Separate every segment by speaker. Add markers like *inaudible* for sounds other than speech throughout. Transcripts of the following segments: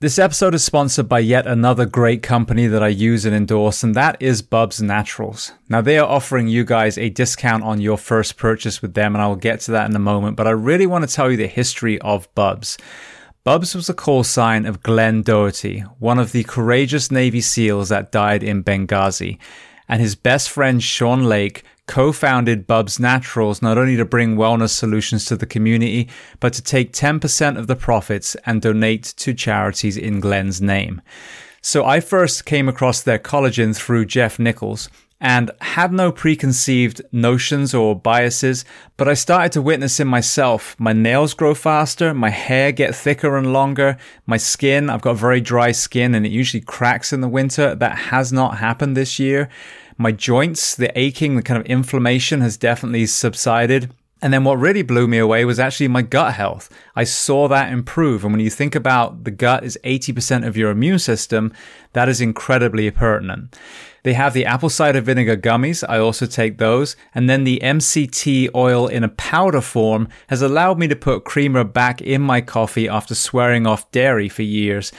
Speaker 1: This episode is sponsored by yet another great company that I use and endorse, and that is Bubs Naturals. Now, they are offering you guys a discount on your first purchase with them, and I will get to that in a moment, but I really want to tell you the history of Bubs. Bubs was the call sign of Glenn Doherty, one of the courageous Navy SEALs that died in Benghazi, and his best friend Sean Lake co-founded Bubs Naturals not only to bring wellness solutions to the community, but to take 10% of the profits and donate to charities in Glenn's name. So I first came across their collagen through Jeff Nichols and had no preconceived notions or biases, but I started to witness in myself. My nails grow faster, my hair get thicker and longer, my skin, I've got very dry skin and it usually cracks in the winter. That has not happened this year. My joints, the aching, the kind of inflammation has definitely subsided. And then what really blew me away was actually my gut health. I saw that improve. And when you think about the gut is 80% of your immune system, that is incredibly pertinent. They have the apple cider vinegar gummies. I also take those. And then the MCT oil in a powder form has allowed me to put creamer back in my coffee after swearing off dairy for years.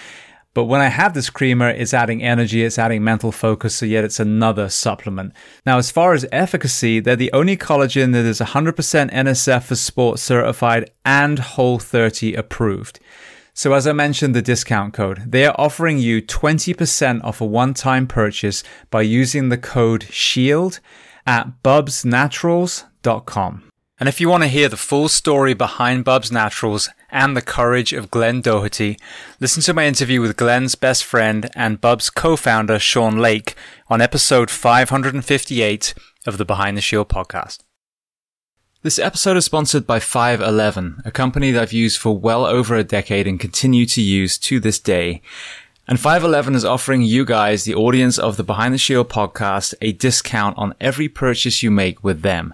Speaker 1: But when I have this creamer, it's adding energy, it's adding mental focus, so yet it's another supplement. Now, as far as efficacy, they're the only collagen that is 100% NSF for Sport certified and Whole 30 approved. So as I mentioned, the discount code, they are offering you 20% off a one-time purchase by using the code SHIELD at bubsnaturals.com. And if you want to hear the full story behind Bubs Naturals and the courage of Glenn Doherty, listen to my interview with Glenn's best friend and Bubs co-founder Sean Lake on episode 558 of the Behind the Shield podcast. This episode is sponsored by 511, a company that I've used for well over a decade and continue to use to this day. And 511 is offering you guys, the audience of the Behind the Shield podcast, a discount on every purchase you make with them.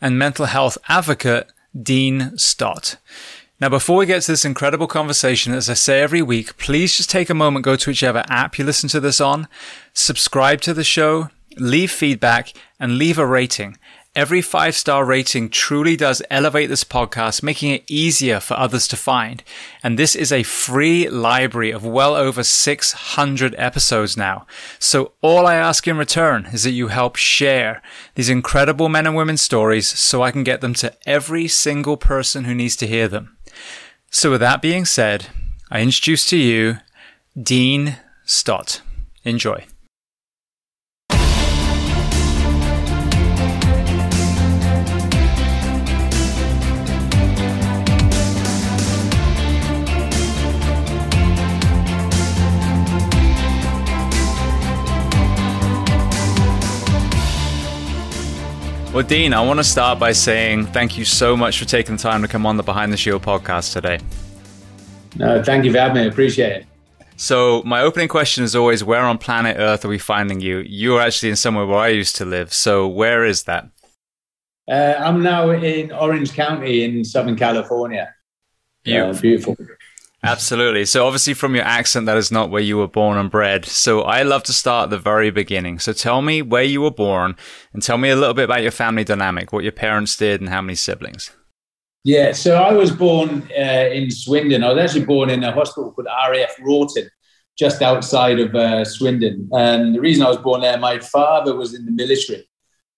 Speaker 1: and mental health advocate, Dean Stott. Now, before we get to this incredible conversation, as I say every week, please just take a moment, go to whichever app you listen to this on, subscribe to the show, leave feedback, and leave a rating. Every five star rating truly does elevate this podcast, making it easier for others to find. And this is a free library of well over 600 episodes now. So all I ask in return is that you help share these incredible men and women stories so I can get them to every single person who needs to hear them. So with that being said, I introduce to you Dean Stott. Enjoy. Well, Dean, I want to start by saying thank you so much for taking the time to come on the Behind the Shield podcast today.
Speaker 2: No, thank you for having me. I appreciate it.
Speaker 1: So, my opening question is always where on planet Earth are we finding you? You're actually in somewhere where I used to live. So, where is that?
Speaker 2: Uh, I'm now in Orange County in Southern California.
Speaker 1: Beautiful. Uh, beautiful. Absolutely. So, obviously, from your accent, that is not where you were born and bred. So, I love to start at the very beginning. So, tell me where you were born and tell me a little bit about your family dynamic, what your parents did, and how many siblings.
Speaker 2: Yeah, so I was born uh, in Swindon. I was actually born in a hospital called RAF Wroughton, just outside of uh, Swindon. And the reason I was born there, my father was in the military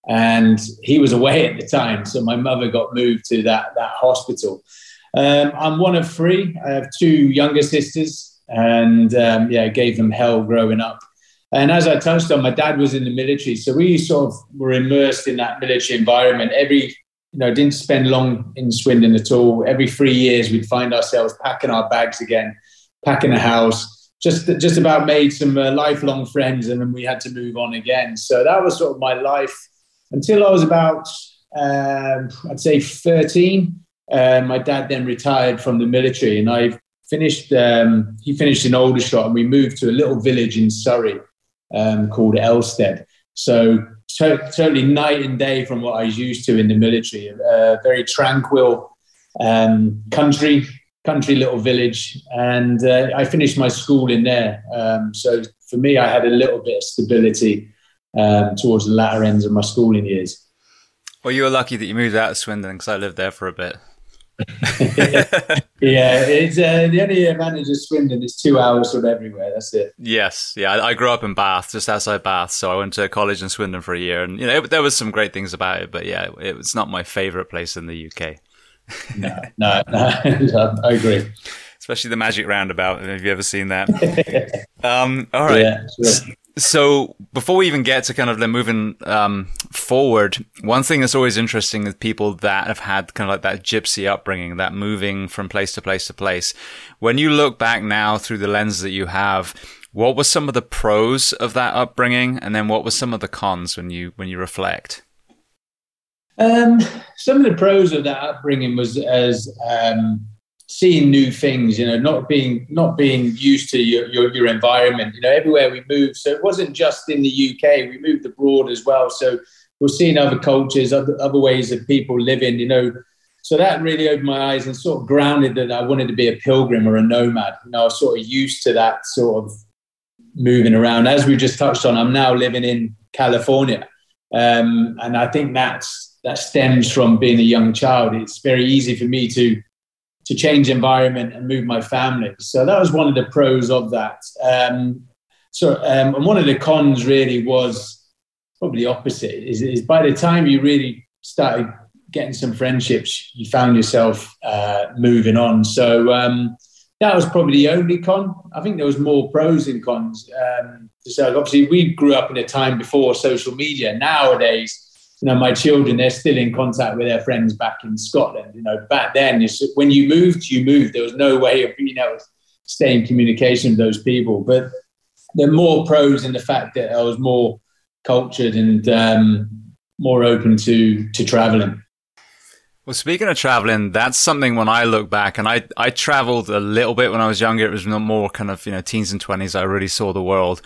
Speaker 2: and he was away at the time. So my mother got moved to that, that hospital. Um, I'm one of three. I have two younger sisters, and um, yeah, gave them hell growing up. And as I touched on, my dad was in the military, so we sort of were immersed in that military environment. Every, you know, didn't spend long in Swindon at all. Every three years, we'd find ourselves packing our bags again, packing a house. Just, just about made some uh, lifelong friends, and then we had to move on again. So that was sort of my life until I was about, um, I'd say, thirteen uh, my dad then retired from the military, and I finished. Um, he finished in Aldershot, and we moved to a little village in Surrey um, called Elstead. So to- totally night and day from what I was used to in the military. A very tranquil um, country, country little village, and uh, I finished my school in there. Um, so for me, I had a little bit of stability um, towards the latter ends of my schooling years.
Speaker 1: Well, you were lucky that you moved out of Swindon because I lived there for a bit. *laughs*
Speaker 2: yeah, it's uh, the only advantage of Swindon is two hours from everywhere. That's it.
Speaker 1: Yes, yeah. I, I, grew up in Bath, just outside Bath, so I went to college in Swindon for a year, and you know it, there was some great things about it, but yeah, it was not my favourite place in the UK.
Speaker 2: no, no, no, *laughs* I agree.
Speaker 1: Especially the Magic Roundabout. Have you ever seen that? *laughs* um, all right. Yeah, sure. So before we even get to kind of the moving um, forward, one thing that's always interesting is people that have had kind of like that gypsy upbringing, that moving from place to place to place. When you look back now through the lens that you have, what were some of the pros of that upbringing, and then what were some of the cons when you when you reflect?
Speaker 2: Um, some of the pros of that upbringing was as um, seeing new things you know not being not being used to your, your, your environment you know everywhere we moved so it wasn't just in the uk we moved abroad as well. So we're seeing other cultures other, other ways of people living you know. So that really opened my eyes and sort of grounded that i wanted to be a pilgrim or a nomad. You know i was sort of used to that sort of moving around. As we just touched on i'm now living in california. Um, and i think that's that stems from being a young child. It's very easy for me to to change environment and move my family. So that was one of the pros of that. Um, so, um, and one of the cons really was probably the opposite. Is, is, by the time you really started getting some friendships, you found yourself uh, moving on. So um, that was probably the only con. I think there was more pros and cons. Um, so obviously, we grew up in a time before social media. Nowadays, you know, my children, they're still in contact with their friends back in Scotland. You know, back then, when you moved, you moved. There was no way of being able to stay in communication with those people. But there are more pros in the fact that I was more cultured and um, more open to to traveling.
Speaker 1: Well, speaking of traveling, that's something when I look back, and I, I traveled a little bit when I was younger. It was more kind of, you know, teens and 20s. I really saw the world.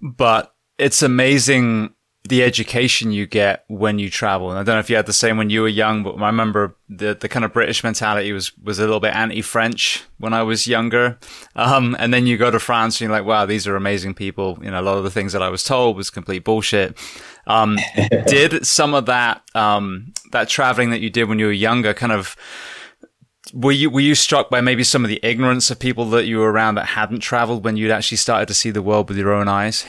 Speaker 1: But it's amazing the education you get when you travel. And I don't know if you had the same when you were young, but I remember the, the kind of British mentality was, was a little bit anti-French when I was younger. Um, and then you go to France and you're like, wow, these are amazing people. You know, a lot of the things that I was told was complete bullshit. Um, *laughs* did some of that, um, that traveling that you did when you were younger kind of, were you were you struck by maybe some of the ignorance of people that you were around that hadn't traveled when you'd actually started to see the world with your own eyes?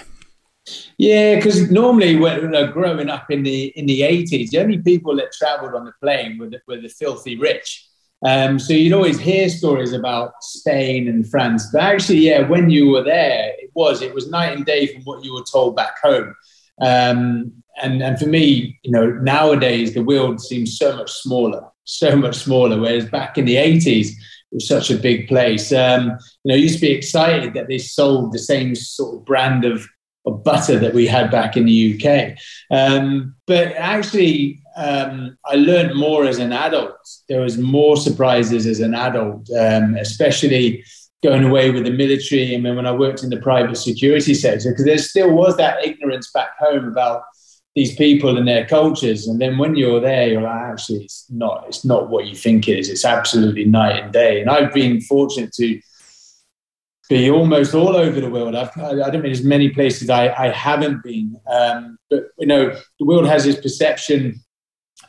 Speaker 2: Yeah, because normally when growing up in the in the eighties, the only people that travelled on the plane were the, were the filthy rich. Um, so you'd always hear stories about Spain and France, but actually, yeah, when you were there, it was it was night and day from what you were told back home. Um, and and for me, you know, nowadays the world seems so much smaller, so much smaller. Whereas back in the eighties, it was such a big place. Um, you know, used to be excited that they sold the same sort of brand of, of butter that we had back in the UK. Um, but actually, um, I learned more as an adult. There was more surprises as an adult, um, especially going away with the military and then when I worked in the private security sector, because there still was that ignorance back home about these people and their cultures. And then when you're there, you're like, actually, it's not, it's not what you think it is. It's absolutely night and day. And I've been fortunate to be almost all over the world. I've, I don't mean as many places I, I haven't been. Um, but, you know, the world has this perception,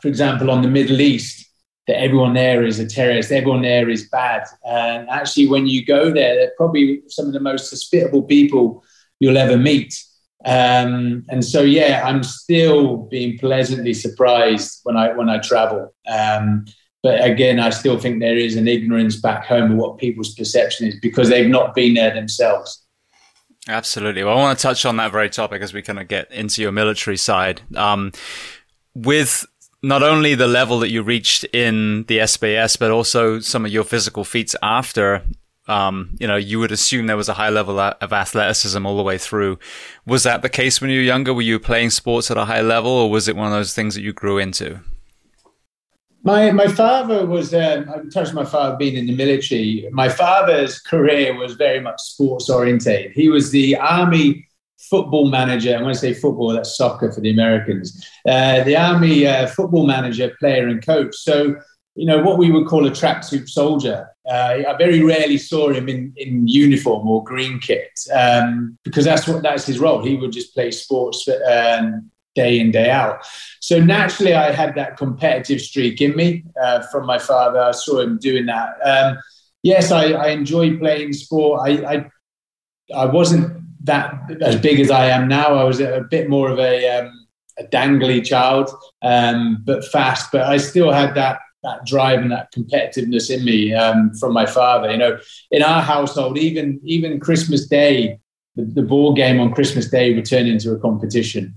Speaker 2: for example, on the Middle East, that everyone there is a terrorist, everyone there is bad. And actually, when you go there, they're probably some of the most hospitable people you'll ever meet. Um, and so, yeah, I'm still being pleasantly surprised when I when I travel. Um, but again, I still think there is an ignorance back home of what people's perception is because they've not been there themselves.
Speaker 1: Absolutely. Well, I want to touch on that very topic as we kind of get into your military side. Um, with not only the level that you reached in the SBS, but also some of your physical feats after um, you know, you would assume there was a high level of athleticism all the way through. Was that the case when you were younger? Were you playing sports at a high level, or was it one of those things that you grew into?
Speaker 2: My my father was. Um, I touched my father being in the military. My father's career was very much sports oriented. He was the army football manager. And when I say football, that's soccer for the Americans. Uh, the army uh, football manager, player, and coach. So you know, what we would call a tracksuit soldier. Uh, I very rarely saw him in, in uniform or green kit um, because that's what that's his role. He would just play sports um, day in day out. So naturally, I had that competitive streak in me uh, from my father. I saw him doing that. Um, yes, I, I enjoy playing sport. I, I, I wasn't that as big as I am now. I was a bit more of a um, a dangly child, um, but fast. But I still had that that drive and that competitiveness in me um, from my father. You know, in our household, even even Christmas Day, the, the ball game on Christmas Day would turn into a competition.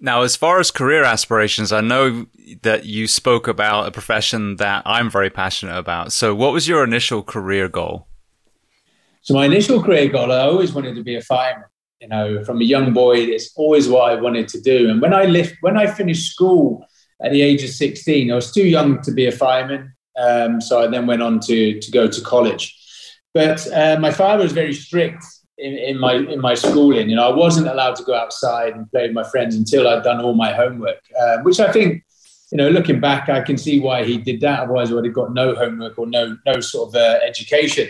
Speaker 1: Now, as far as career aspirations, I know that you spoke about a profession that I'm very passionate about. So, what was your initial career goal?
Speaker 2: So, my initial career goal, I always wanted to be a fireman. You know, from a young boy, it's always what I wanted to do. And when I left, when I finished school, at the age of 16. I was too young to be a fireman, um, so I then went on to, to go to college. But uh, my father was very strict in, in, my in my schooling. You know, I wasn't allowed to go outside and play with my friends until I'd done all my homework, uh, which I think, you know, looking back, I can see why he did that. Otherwise, I would have got no homework or no no sort of uh, education.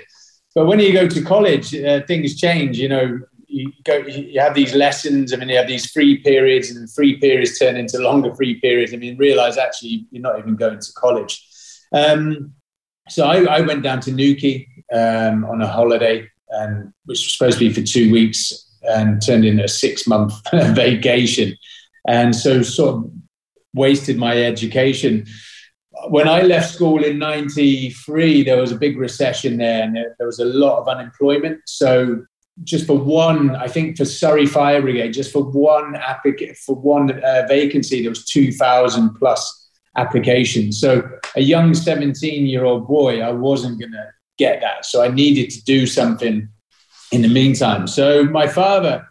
Speaker 2: But when you go to college, uh, things change. You know, you go, you have these lessons. I mean, you have these free periods, and free periods turn into longer free periods. I mean, realize actually you're not even going to college. Um, so I, I, went down to Newquay um, on a holiday, and which was supposed to be for two weeks, and turned into a six month *laughs* vacation, and so sort of wasted my education. When I left school in '93, there was a big recession there, and there was a lot of unemployment. So just for one, I think for Surrey Fire Brigade, just for one applicant for one uh, vacancy, there was two thousand plus applications. So a young seventeen-year-old boy, I wasn't going to get that. So I needed to do something in the meantime. So my father,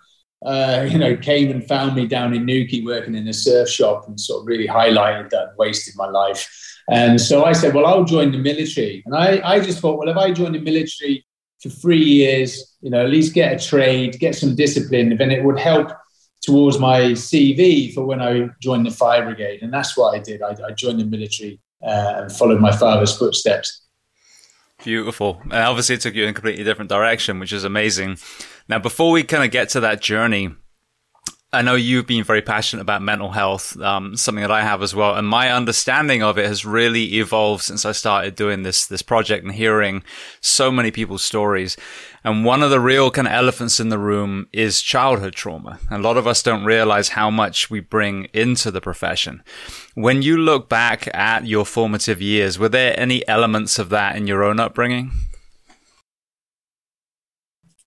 Speaker 2: uh, *laughs* you know, came and found me down in Newquay working in a surf shop and sort of really highlighted that, I'd wasted my life. And so I said, well, I'll join the military. And I, I just thought, well, if I join the military for three years, you know, at least get a trade, get some discipline, then it would help towards my CV for when I joined the fire brigade. And that's what I did. I, I joined the military uh, and followed my father's footsteps.
Speaker 1: Beautiful. And obviously, it took you in a completely different direction, which is amazing. Now, before we kind of get to that journey, I know you've been very passionate about mental health, um, something that I have as well. And my understanding of it has really evolved since I started doing this, this project and hearing so many people's stories. And one of the real kind of elephants in the room is childhood trauma. A lot of us don't realize how much we bring into the profession. When you look back at your formative years, were there any elements of that in your own upbringing?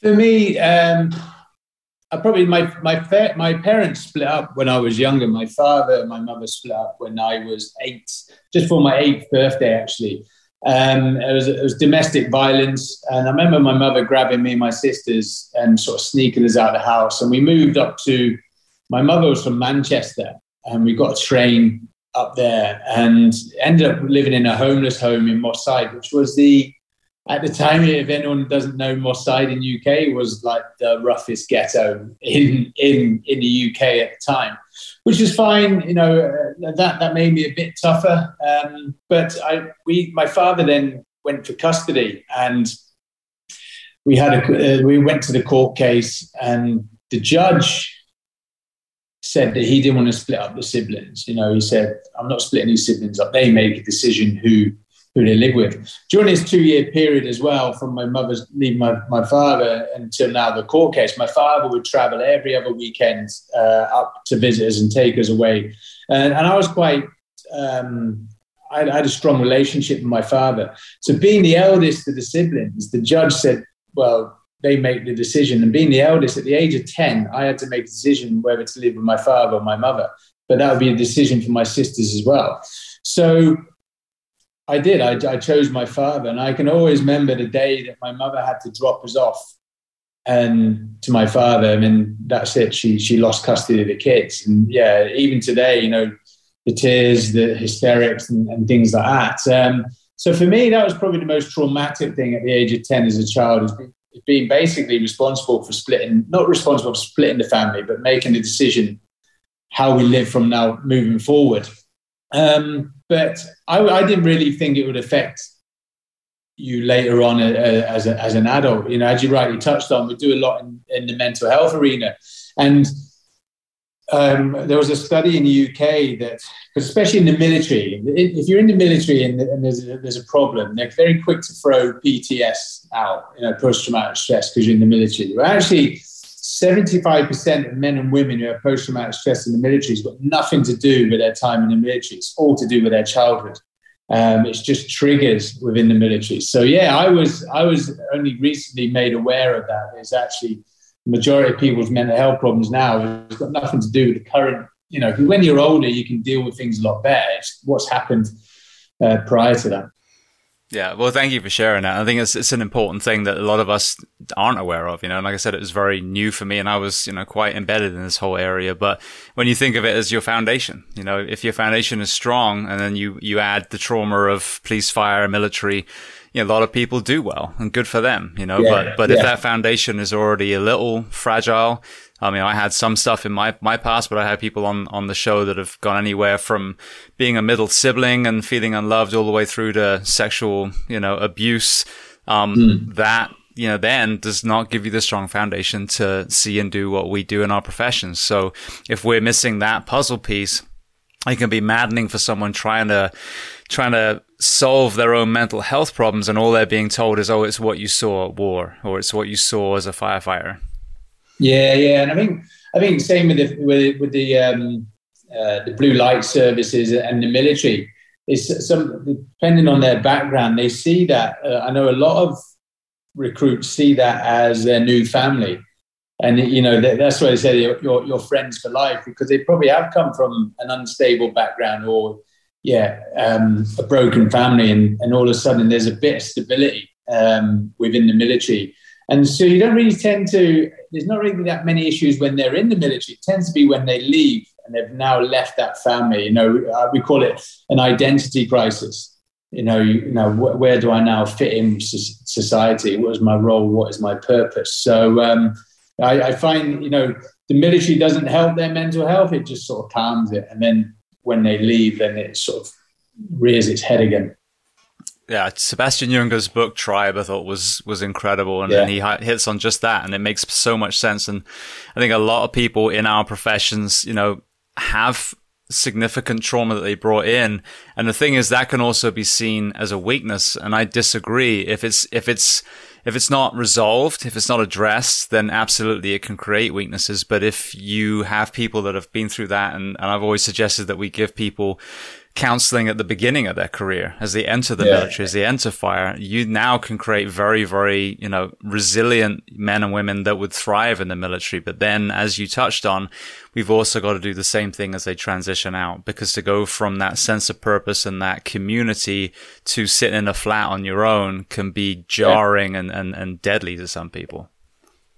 Speaker 2: For me, um I probably my my my parents split up when I was younger. My father and my mother split up when I was eight, just for my eighth birthday, actually. Um, it was it was domestic violence, and I remember my mother grabbing me and my sisters and sort of sneaking us out of the house. And we moved up to. My mother was from Manchester, and we got a train up there, and ended up living in a homeless home in Moss Side, which was the at the time, if anyone doesn't know, Moss Side in UK was like the roughest ghetto in in in the UK at the time, which was fine. You know uh, that that made me a bit tougher. Um, but I we my father then went for custody, and we had a uh, we went to the court case, and the judge said that he didn't want to split up the siblings. You know, he said, "I'm not splitting these siblings up. They make a decision who." who they live with. During this two year period as well, from my mother's leaving my, my father until now the court case, my father would travel every other weekend uh, up to visit us and take us away. And, and I was quite, um, I, I had a strong relationship with my father. So being the eldest of the siblings, the judge said, well, they make the decision. And being the eldest at the age of 10, I had to make a decision whether to live with my father or my mother. But that would be a decision for my sisters as well. So I did. I, I, chose my father, and I can always remember the day that my mother had to drop us off, and to my father. I mean, that's it. She she lost custody of the kids, and yeah, even today, you know, the tears, the hysterics, and, and things like that. Um, so for me, that was probably the most traumatic thing at the age of ten as a child. Is being, basically responsible for splitting, not responsible for splitting the family, but making the decision how we live from now moving forward. Um, but I, I, didn't really think it would affect you later on a, a, as, a, as an adult. You know, as you rightly touched on, we do a lot in, in the mental health arena. And um, there was a study in the UK that, especially in the military, if you're in the military and, and there's, a, there's a problem, they're very quick to throw PTS out, you know, post traumatic stress, because you're in the military. But actually, 75% of men and women who have post traumatic stress in the military has got nothing to do with their time in the military. It's all to do with their childhood. Um, it's just triggers within the military. So yeah, I was I was only recently made aware of that. It's actually majority of people's mental health problems now has got nothing to do with the current. You know, when you're older, you can deal with things a lot better. It's what's happened uh, prior to that.
Speaker 1: Yeah, well, thank you for sharing that. I think it's it's an important thing that a lot of us aren't aware of. You know, and like I said, it was very new for me, and I was you know quite embedded in this whole area. But when you think of it as your foundation, you know, if your foundation is strong, and then you you add the trauma of police, fire, military, you know, a lot of people do well, and good for them. You know, yeah, but but yeah. if that foundation is already a little fragile, I mean, I had some stuff in my, my past, but I had people on, on the show that have gone anywhere from being a middle sibling and feeling unloved all the way through to sexual, you know, abuse. Um, mm. that, you know, then does not give you the strong foundation to see and do what we do in our professions. So if we're missing that puzzle piece, it can be maddening for someone trying to, trying to solve their own mental health problems and all they're being told is, oh, it's what you saw at war or it's what you saw as a firefighter.
Speaker 2: Yeah, yeah, and I think I think same with the with, with the um, uh, the blue light services and the military. Is some depending on their background, they see that. Uh, I know a lot of recruits see that as their new family, and you know that's why they say you're, you're friends for life because they probably have come from an unstable background or yeah um, a broken family, and, and all of a sudden there's a bit of stability um, within the military and so you don't really tend to, there's not really that many issues when they're in the military. It tends to be when they leave and they've now left that family. You know, uh, we call it an identity crisis. You know, you, you know, wh- where do I now fit in society? What is my role? What is my purpose? So um, I, I find, you know, the military doesn't help their mental health. It just sort of calms it. And then when they leave, then it sort of rears its head again.
Speaker 1: yeah, Sebastian Junger's book Tribe, I thought was was incredible, and, yeah. and he hits on just that, and it makes so much sense. And I think a lot of people in our professions, you know, have significant trauma that they brought in, and the thing is that can also be seen as a weakness. And I disagree. If it's if it's if it's not resolved, if it's not addressed, then absolutely it can create weaknesses. But if you have people that have been through that, and, and I've always suggested that we give people counseling at the beginning of their career as they enter the yeah. military, as they enter fire, you now can create very, very, you know, resilient men and women that would thrive in the military. But then, as you touched on, we've also got to do the same thing as they transition out because to go from that sense of purpose and that community to sitting in a flat on your own can be jarring yeah. and, and, and deadly to some people.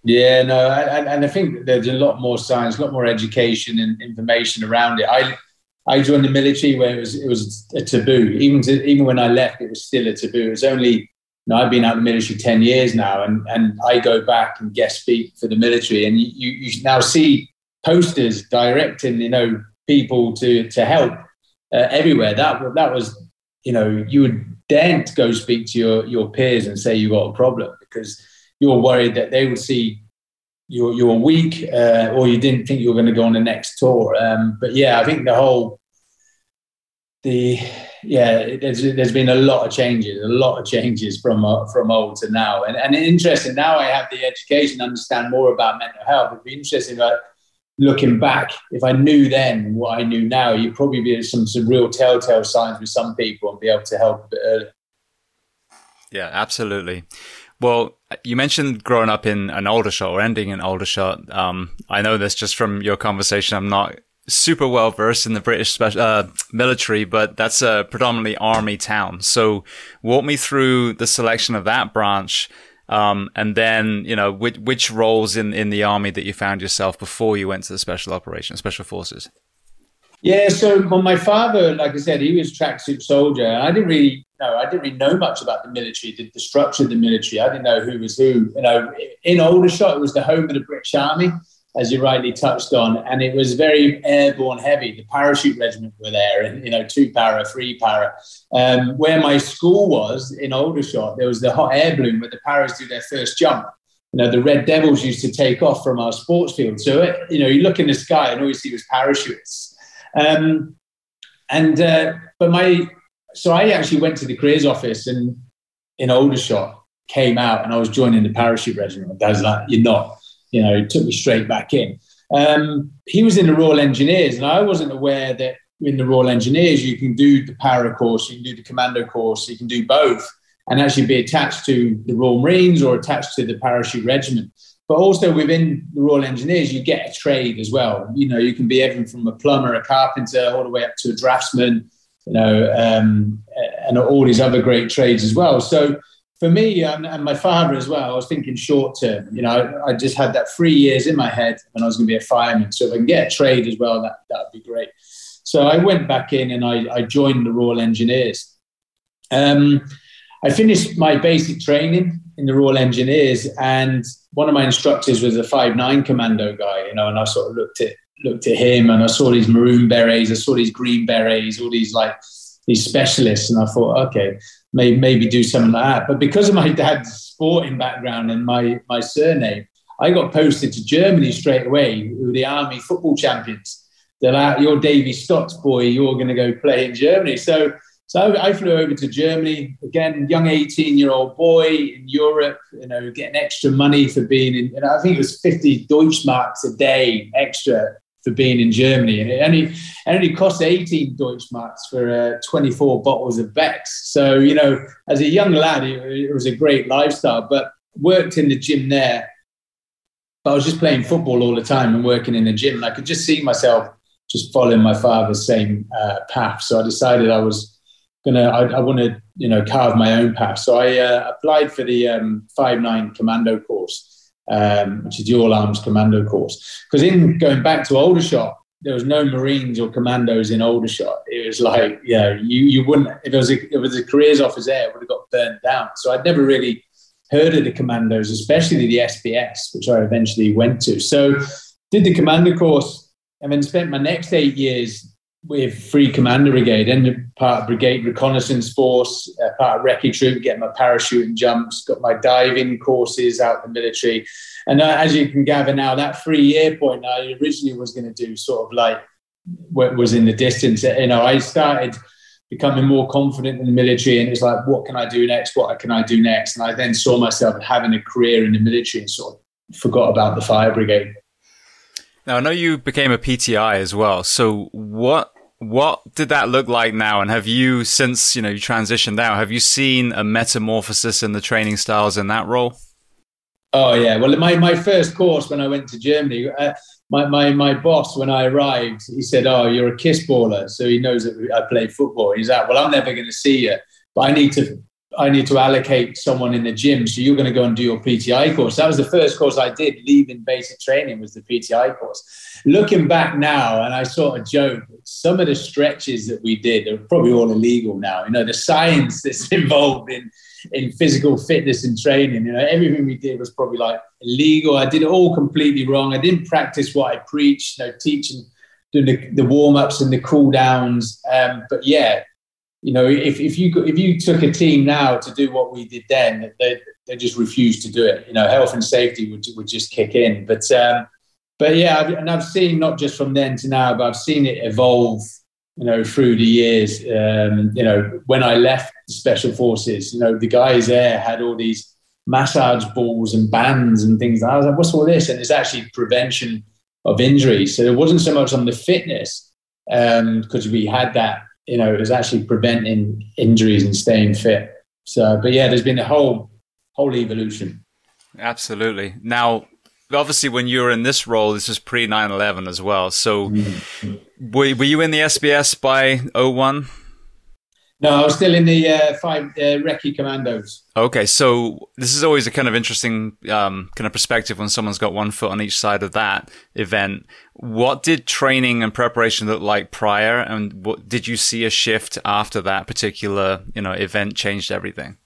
Speaker 2: Yeah, no, and, and I think there's a lot more science, a lot more education and information around it. I I joined the military where it was it was a taboo. Even to, even when I left, it was still a taboo. It was only you know, I've been out of the military ten years now, and and I go back and guest speak for the military, and you you now see posters directing you know people to to help uh, everywhere. That that was you know you would daren't go speak to your your peers and say you got a problem because you're worried that they would see you you were weak uh, or you didn't think you were going to go on the next tour. Um, but yeah, I think the whole the yeah, there's there's been a lot of changes, a lot of changes from uh, from old to now, and and interesting. Now I have the education, understand more about mental health. It'd be interesting, like looking back, if I knew then what I knew now, you'd probably be some some real telltale signs with some people and be able to help a bit earlier.
Speaker 1: Yeah, absolutely. Well, you mentioned growing up in an Aldershot or ending in Aldershot. Um, I know this just from your conversation. I'm not super well versed in the British special, uh, military, but that's a predominantly army town. So walk me through the selection of that branch. Um, and then, you know, which, which roles in, in the army that you found yourself before you went to the special operations, special forces?
Speaker 2: Yeah, so my father, like I said, he was tracksuit soldier. I didn't really know, I didn't really know much about the military, the, the, structure of the military. I didn't know who was who. You know, in Aldershot, it was the home of the British Army, as you rightly touched on, and it was very airborne heavy. The parachute regiment were there, and you know, two para, three para. Um, where my school was in Aldershot, there was the hot air balloon where the paras do their first jump you know, the Red Devils used to take off from our sports field. So, it, you know, you look in the sky and all you see was parachutes. Um, and uh, but my so I actually went to the careers office and in Aldershot came out and I was joining the parachute regiment. Was like, "You're not," you know. He took me straight back in. Um, he was in the Royal Engineers, and I wasn't aware that in the Royal Engineers you can do the para course, you can do the commando course, you can do both, and actually be attached to the Royal Marines or attached to the parachute regiment. But also within the Royal Engineers, you get a trade as well. You know, you can be everything from a plumber, a carpenter, all the way up to a draftsman, you know, um, and all these other great trades as well. So for me and, and, my father as well, I was thinking short term. You know, I, I, just had that three years in my head when I was going to be a fireman. So if I can get a trade as well, that that would be great. So I went back in and I, I joined the Royal Engineers. Um, I finished my basic training in the Royal Engineers, and one of my instructors was a five nine commando guy, you know, and I sort of looked at looked at him and I saw these maroon berets, I saw these green berets, all these like these specialists, and I thought, okay, maybe maybe do something like that. But because of my dad's sporting background and my my surname, I got posted to Germany straight away, who were the army football champions. They're like, you're Davy Stott's boy, you're going to go play in Germany. So so I flew over to Germany again, young 18 year old boy in Europe, you know, getting extra money for being in, and I think it was 50 Deutschmarks a day extra for being in Germany. And it only, it only cost 18 Deutschmarks for uh, 24 bottles of Beck's. So, you know, as a young lad, it, it was a great lifestyle, but worked in the gym there. But I was just playing football all the time and working in the gym. And I could just see myself just following my father's same uh, path. So I decided I was gonna I, I want to you know carve my own path. So I uh, applied for the um, five nine commando course, um, which is the all arms commando course. Because in going back to Aldershot, there was no Marines or commandos in Aldershot. It was like you know you you wouldn't if it was a, if it was a careers office there, it would have got burned down. So I'd never really heard of the commandos, especially the SBS, which I eventually went to. So did the commando course and then spent my next eight years with Three Commando Brigade, and part of Brigade Reconnaissance Force, uh, part of Recce Troop, getting my parachute and jumps, got my diving courses out the military. And uh, as you can gather now, that three year point I originally was going to do sort of like what was in the distance. You know, I started becoming more confident in the military and it was like, what can I do next? What can I do next? And I then saw myself having a career in the military and sort of forgot about the fire brigade.
Speaker 1: Now I know you became a PTI as well. So what what did that look like now? And have you, since you know you transitioned out, have you seen a metamorphosis in the training styles in that role?
Speaker 2: Oh yeah. Well, my my first course when I went to Germany, uh, my, my my boss when I arrived, he said, "Oh, you're a kiss baller," so he knows that I play football. He's like, "Well, I'm never going to see you, but I need to I need to allocate someone in the gym. So you're going to go and do your PTI course. That was the first course I did leaving basic training was the PTI course. Looking back now, and I sort of joke, some of the stretches that we did are probably all illegal now. You know, the science that's *laughs* involved in in physical fitness and training. You know, everything we did was probably like illegal. I did it all completely wrong. I didn't practice what I preached. You know, teaching, doing the, the warm ups and the cool downs. Um, but yeah, you know, if, if you if you took a team now to do what we did then, they they just refuse to do it. You know, health and safety would would just kick in. But um, but yeah, I've, and I've seen not just from then to now, but I've seen it evolve. You know, through the years. Um, you know, when I left the special forces, you know, the guys there had all these massage balls and bands and things. I was like, what's all this? And it's actually prevention of injury. So it wasn't so much on the fitness because um, we had that you know, it was actually preventing injuries and staying fit. So, but yeah, there's been a whole whole evolution.
Speaker 1: Absolutely. Now, obviously, when you were in this role, this was pre 9 11 as well. So, were, were you in the SBS by 01?
Speaker 2: No, I was still in the uh, five uh, recce commandos.
Speaker 1: Okay, so this is always a kind of interesting um, kind of perspective when someone's got one foot on each side of that event. What did training and preparation look like prior, and what did you see a shift after that particular you know event changed everything?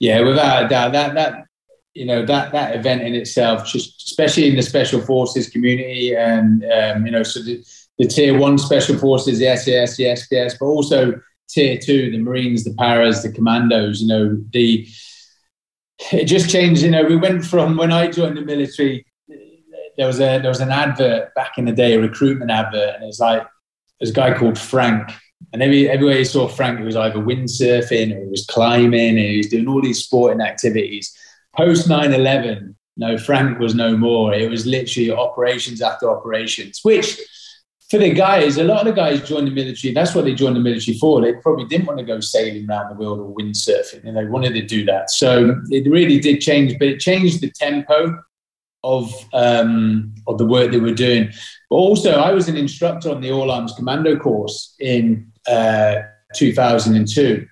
Speaker 2: Yeah, without a doubt, that that you know that that event in itself, just especially in the special forces community, and um, you know, so the, the tier one special forces, the SAS, the SBS, but also tier two, the Marines, the Paras, the Commandos, you know, the it just changed. You know, we went from when I joined the military, there was a there was an advert back in the day, a recruitment advert, and it's like there's a guy called Frank. And every, everywhere you saw Frank, he was either windsurfing or he was climbing and he was doing all these sporting activities. Post 9 11, no, Frank was no more. It was literally operations after operations, which for the guys, a lot of the guys joined the military. That's what they joined the military for. They probably didn't want to go sailing around the world or windsurfing, and they wanted to do that. So it really did change, but it changed the tempo of um, of the work that we're doing. But also, I was an instructor on the All Arms Commando course in uh, 2002.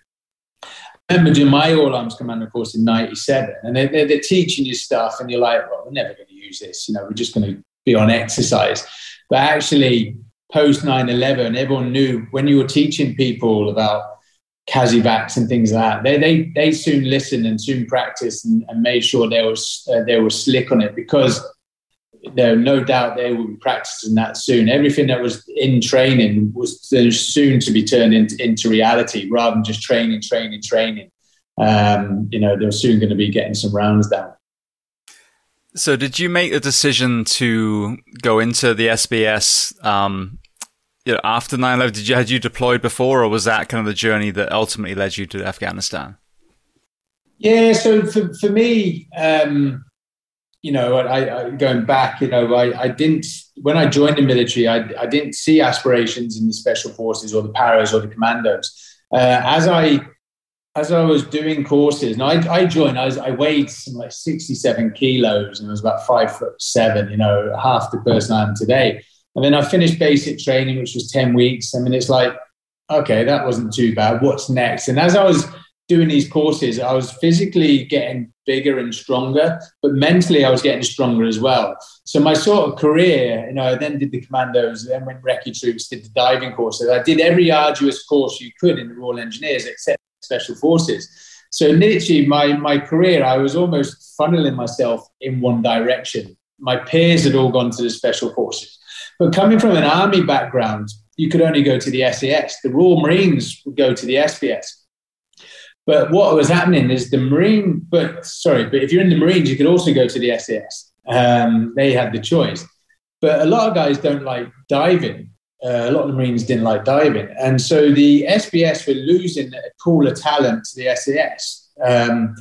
Speaker 2: Remember doing my All Arms Commando course in '97, and they're, they're, they're teaching you stuff, and you're like, "Well, we're never going to use this. You know, we're just going to be on exercise." But actually, post 9 11, everyone knew when you were teaching people about CASEVACs and things like that, they, they, they soon listened and soon practiced and, and made sure they was, uh, they were slick on it because there no doubt they will be practicing that soon. Everything that was in training was soon to be turned into, into reality rather than just training, training, training. Um, you know, they're soon going to be getting some rounds down.
Speaker 1: So, did you make the decision to go into the SBS um, you know, after 9 11? Did you, had you deployed before, or was that kind of the journey that ultimately led you to Afghanistan?
Speaker 2: Yeah, so for, for me, um, you know, I, I, going back, you know, I, I didn't, when I joined the military, I, didn't see aspirations in the special forces or the paras or the commandos. Uh, as I as I was doing courses, and I, I joined, I, was, I weighed like 67 kilos and I was about five foot seven, you know, half the person I am today. And then I finished basic training, which was 10 weeks. I mean, it's like, okay, that wasn't too bad. What's next? And as I was doing these courses, I was physically getting bigger and stronger, but mentally I was getting stronger as well. So my sort of career, you know, I then did the commandos, then went recce troops, did the diving courses. I did every arduous course you could in the Royal Engineers, except special forces. So literally, my my career, I was almost funneling myself in one direction. My peers had all gone to the special forces, but coming from an army background, you could only go to the SAS. The Royal Marines would go to the SBS. But what was happening is the Marine, but sorry, but if you're in the Marines, you could also go to the SAS. Um, they had the choice. But a lot of guys don't like diving. Uh, a lot of the Marines didn't like diving. And so the SBS were losing a cooler talent to the SAS. Um,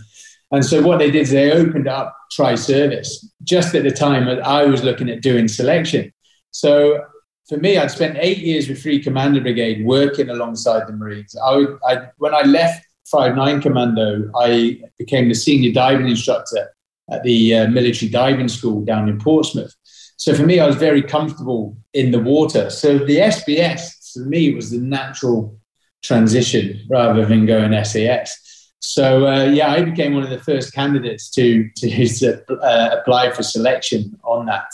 Speaker 2: and so what they did is they opened up tri service just at the time that I was looking at doing selection. So for me, I'd spent eight years with Three Commando Brigade working alongside the Marines. I, I, when I left Five Nine Commando, I became the senior diving instructor at the uh, military diving school down in Portsmouth. So for me, I was very comfortable in the water. So the SBS for me was the natural transition rather than going SAS. So uh, yeah, I became one of the first candidates to to uh, apply for selection on that,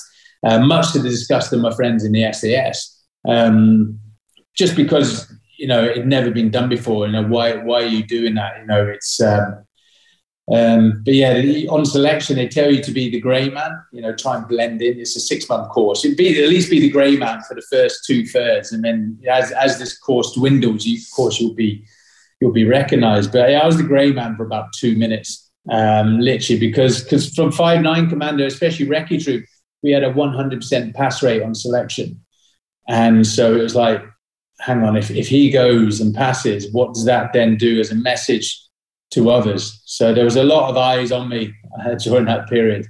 Speaker 2: uh, much to the disgust of my friends in the SAS. Um, just because you know it'd never been done before. You know why why are you doing that? You know it's. Um, um, but yeah, on selection they tell you to be the grey man. You know, try and blend in. It's a six month course. You'd be at least be the grey man for the first two thirds, and then as as this course dwindles, you, of course you'll be you'll be recognised. But yeah, I was the grey man for about two minutes, um, literally because because from five nine commando, especially recce troop, we had a one hundred percent pass rate on selection, and so it was like hang on, if, if he goes and passes, what does that then do as a message to others? So there was a lot of eyes on me uh, *laughs* during that period.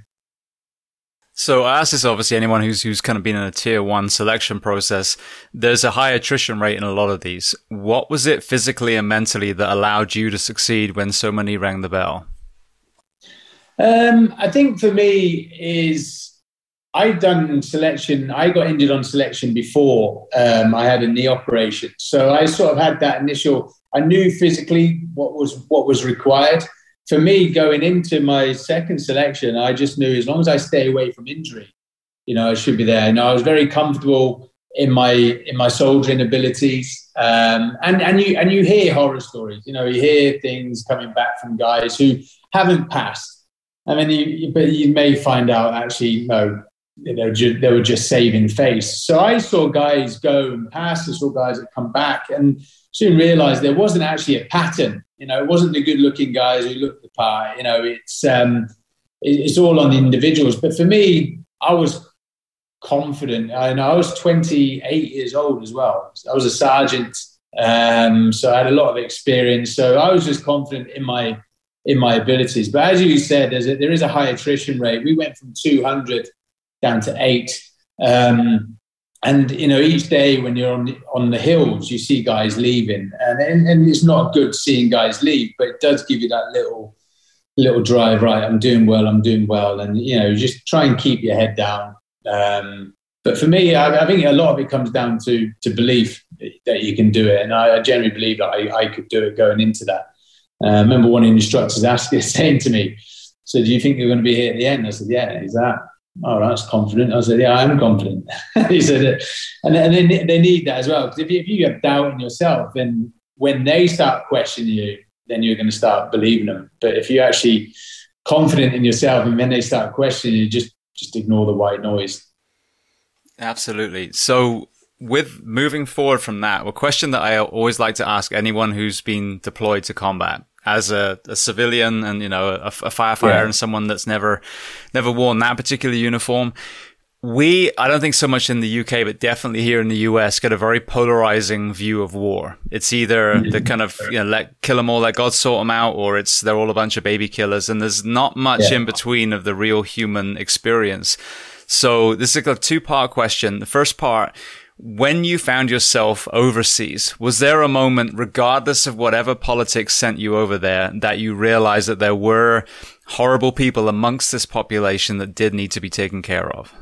Speaker 1: So I ask this obviously anyone who's who's kind of been in a tier one selection process. There's a high attrition rate in a lot of these. What was it physically and mentally that allowed you to succeed when so many rang the bell?
Speaker 2: Um, I think for me is I'd done selection. I got injured on selection before um, I had a knee operation, so I sort of had that initial. I knew physically what was what was required for me going into my second selection. I just knew as long as I stay away from injury, you know, I should be there. And I was very comfortable in my in my soldiering abilities. Um, and and you and you hear horror stories. You know, you hear things coming back from guys who haven't passed. I mean, you, but you may find out actually, no, you know, ju- they were just saving face. So I saw guys go and pass. I saw guys that come back, and soon realised there wasn't actually a pattern. You know, it wasn't the good-looking guys who looked the part. You know, it's um, it's all on the individuals. But for me, I was confident. I know I was 28 years old as well. I was a sergeant, um, so I had a lot of experience. So I was just confident in my in my abilities. But as you said, there's a, there is a high attrition rate. We went from 200 down to eight. Um, and you know, each day when you're on the, on the hills, you see guys leaving, and, and, and it's not good seeing guys leave, but it does give you that little little drive. Right, I'm doing well. I'm doing well, and you know, just try and keep your head down. Um, but for me, I, I, think a lot of it comes down to to belief that you can do it, and I, I generally believe that I, I, could do it going into that. Uh, I remember one of the instructors *laughs* asking, saying to me, "So, do you think you're going to be here at the end?" I said, "Yeah." He's that oh, that's confident. I said, yeah, I am confident. *laughs* he said, and, and they, they need that as well. Because if you, if you have doubt in yourself, then when they start questioning you, then you're going to start believing them. But if you're actually confident in yourself and then they start questioning you, just, just ignore the white noise.
Speaker 1: Absolutely. So with moving forward from that, a question that I always like to ask anyone who's been deployed to combat as a, a civilian and you know a, a firefighter yeah. and someone that's never never worn that particular uniform we i don't think so much in the uk but definitely here in the us get a very polarizing view of war it's either mm-hmm. the kind of you know let kill them all let god sort them out or it's they're all a bunch of baby killers and there's not much yeah. in between of the real human experience so this is a two part question the first part when you found yourself overseas, was there a moment, regardless of whatever politics sent you over there, that you realized that there were horrible people amongst this population that did need to be taken care of?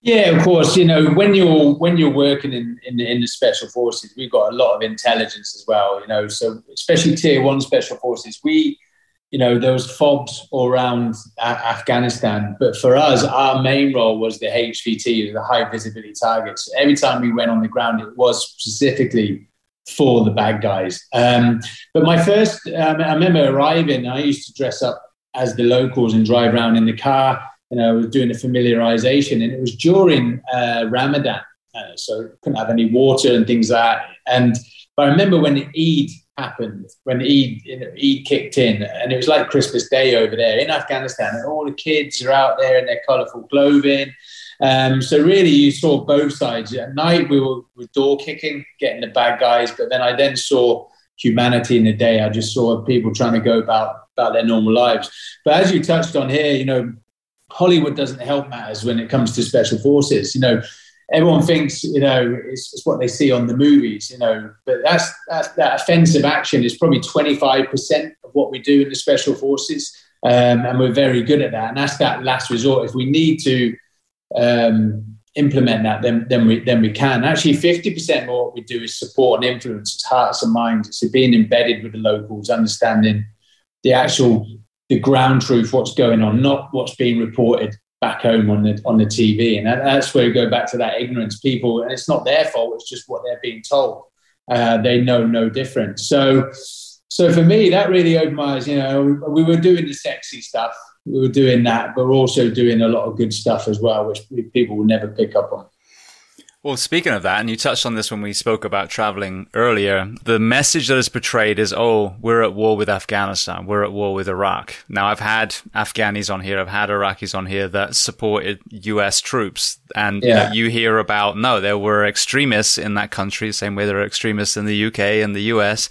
Speaker 2: Yeah, of course. You know, when you're when you're working in, in in the special forces, we've got a lot of intelligence as well. You know, so especially tier one special forces, we you know, there was FOBs all around Afghanistan. But for us, our main role was the HVT, the high visibility targets. Every time we went on the ground, it was specifically for the bad guys. Um, but my first, um, I remember arriving, I used to dress up as the locals and drive around in the car. Know, I was doing a familiarization, and it was during uh, Ramadan. uh, so couldn't have any water and things like that. And but I remember when Eid happened, when Eid, Eid kicked in, and it was like Christmas Day over there in Afghanistan, and all the kids are out there in their colourful clothing. Um, so really, you saw both sides. At night, we were, were door kicking, getting the bad guys, but then I then saw humanity in the day. I just saw people trying to go about about their normal lives. But as you touched on here, you know, Hollywood doesn't help matters when it comes to special forces. You know, everyone thinks you know it's, it's, what they see on the movies. You know, but that's, that's that offensive action is probably twenty five percent of what we do in the special forces, um, and we're very good at that. And that's that last resort. If we need to um, implement that, then then we then we can. Actually, fifty percent more what we do is support and influence. It's hearts and minds. It's being embedded with the locals, understanding the actual the ground truth, what's going on, not what's being reported back home on the on the TV. And that, that's where we go back to that ignorance. People, and it's not their fault; it's just what they're being told. Uh, they know no different. So, so for me, that really opened my eyes. You know, we were doing the sexy stuff, we were doing that, but we're also doing a lot of good stuff as well, which people will never pick up on.
Speaker 1: Well, speaking of that, and you touched on this when we spoke about traveling earlier, the message that is portrayed is, oh, we're at war with Afghanistan, we're at war with Iraq. Now, I've had Afghanis on here, I've had Iraqis on here that supported US troops. And yeah. you, know, you hear about, no, there were extremists in that country, same way there are extremists in the UK and the US.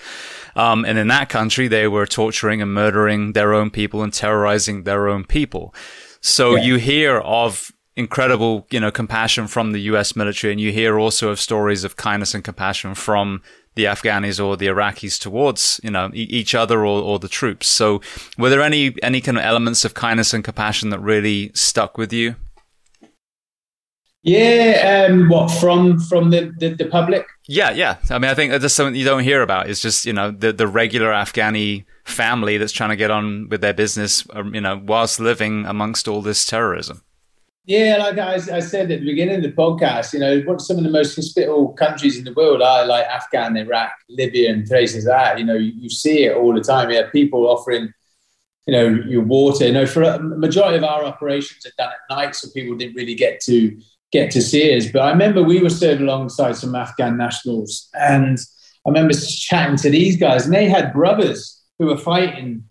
Speaker 1: Um, and in that country, they were torturing and murdering their own people and terrorizing their own people. So yeah. you hear of incredible, you know, compassion from the US military. And you hear also of stories of kindness and compassion from the Afghanis or the Iraqis towards, you know, e- each other or, or the troops. So were there any, any kind of elements of kindness and compassion that really stuck with you?
Speaker 2: Yeah, um, what from from the, the, the public?
Speaker 1: Yeah, yeah. I mean, I think that's something you don't hear about. It's just you know the the regular Afghani family that's trying to get on with their business, um, you know, whilst living amongst all this terrorism.
Speaker 2: Yeah, like I, I, said at the beginning of the podcast, you know, what some of the most hospitable countries in the world are like Afghan, Iraq, Libya, and places like that. You know, you, you see it all the time. You have people offering, you know, your water. You know, for a majority of our operations are done at night, so people didn't really get to get to see us. But I remember we were serving alongside some Afghan nationals, and I remember chatting to these guys, and they had brothers who were fighting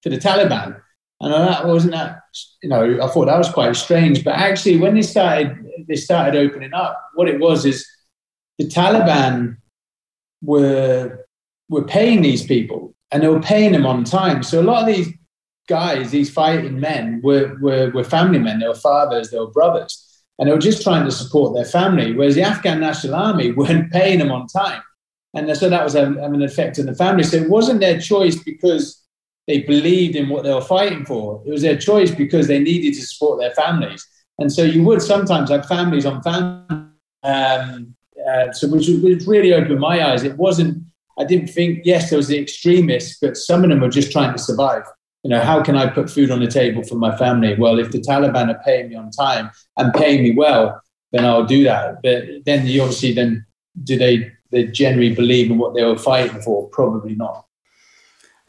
Speaker 2: for the Taliban and that wasn't that, you know, I thought that was quite strange. But actually, when they started, they started opening up. What it was is the Taliban were were paying these people, and they were paying them on time. So a lot of these guys, these fighting men, were were, were family men. They were fathers. They were brothers, and they were just trying to support their family. Whereas the Afghan National Army *laughs* weren't paying them on time, and so that was having an effect on the family. So it wasn't their choice because they believed in what they were fighting for. It was their choice because they needed to support their families. And so you would sometimes have families on family. Um, uh, so which, which really opened my eyes. It wasn't, I didn't think, yes, there was the extremists, but some of them were just trying to survive. You know, how can I put food on the table for my family? Well, if the Taliban are paying me on time and paying me well, then I'll do that. But then you obviously then do they they generally believe in what they were fighting for? Probably not.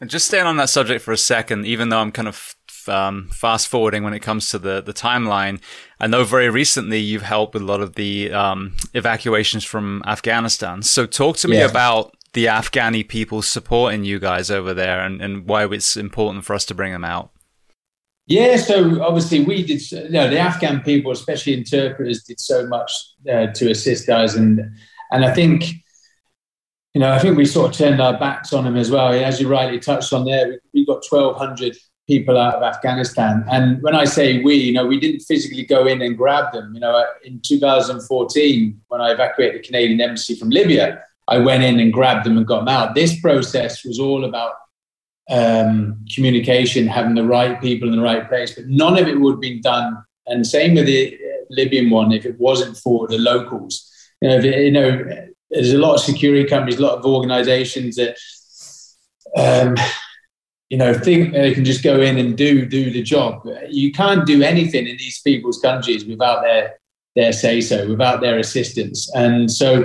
Speaker 1: And just staying on that subject for a second, even though I'm kind of um, fast forwarding when it comes to the, the timeline, I know very recently you've helped with a lot of the um, evacuations from Afghanistan. So talk to me yeah. about the Afghani people supporting you guys over there and, and why it's important for us to bring them out.
Speaker 2: Yeah, so obviously we did, you know, the Afghan people, especially interpreters, did so much uh, to assist us. And, and I think you know, I think we sort of turned our backs on them as well. As you rightly touched on there, we got 1,200 people out of Afghanistan. And when I say we, you know, we didn't physically go in and grab them. You know, in 2014, when I evacuated the Canadian embassy from Libya, I went in and grabbed them and got them out. This process was all about um, communication, having the right people in the right place, but none of it would have been done. And same with the Libyan one, if it wasn't for the locals. You know, you know there's a lot of security companies, a lot of organizations that, um, you know, think they can just go in and do do the job. You can't do anything in these people's countries without their their say so, without their assistance. And so,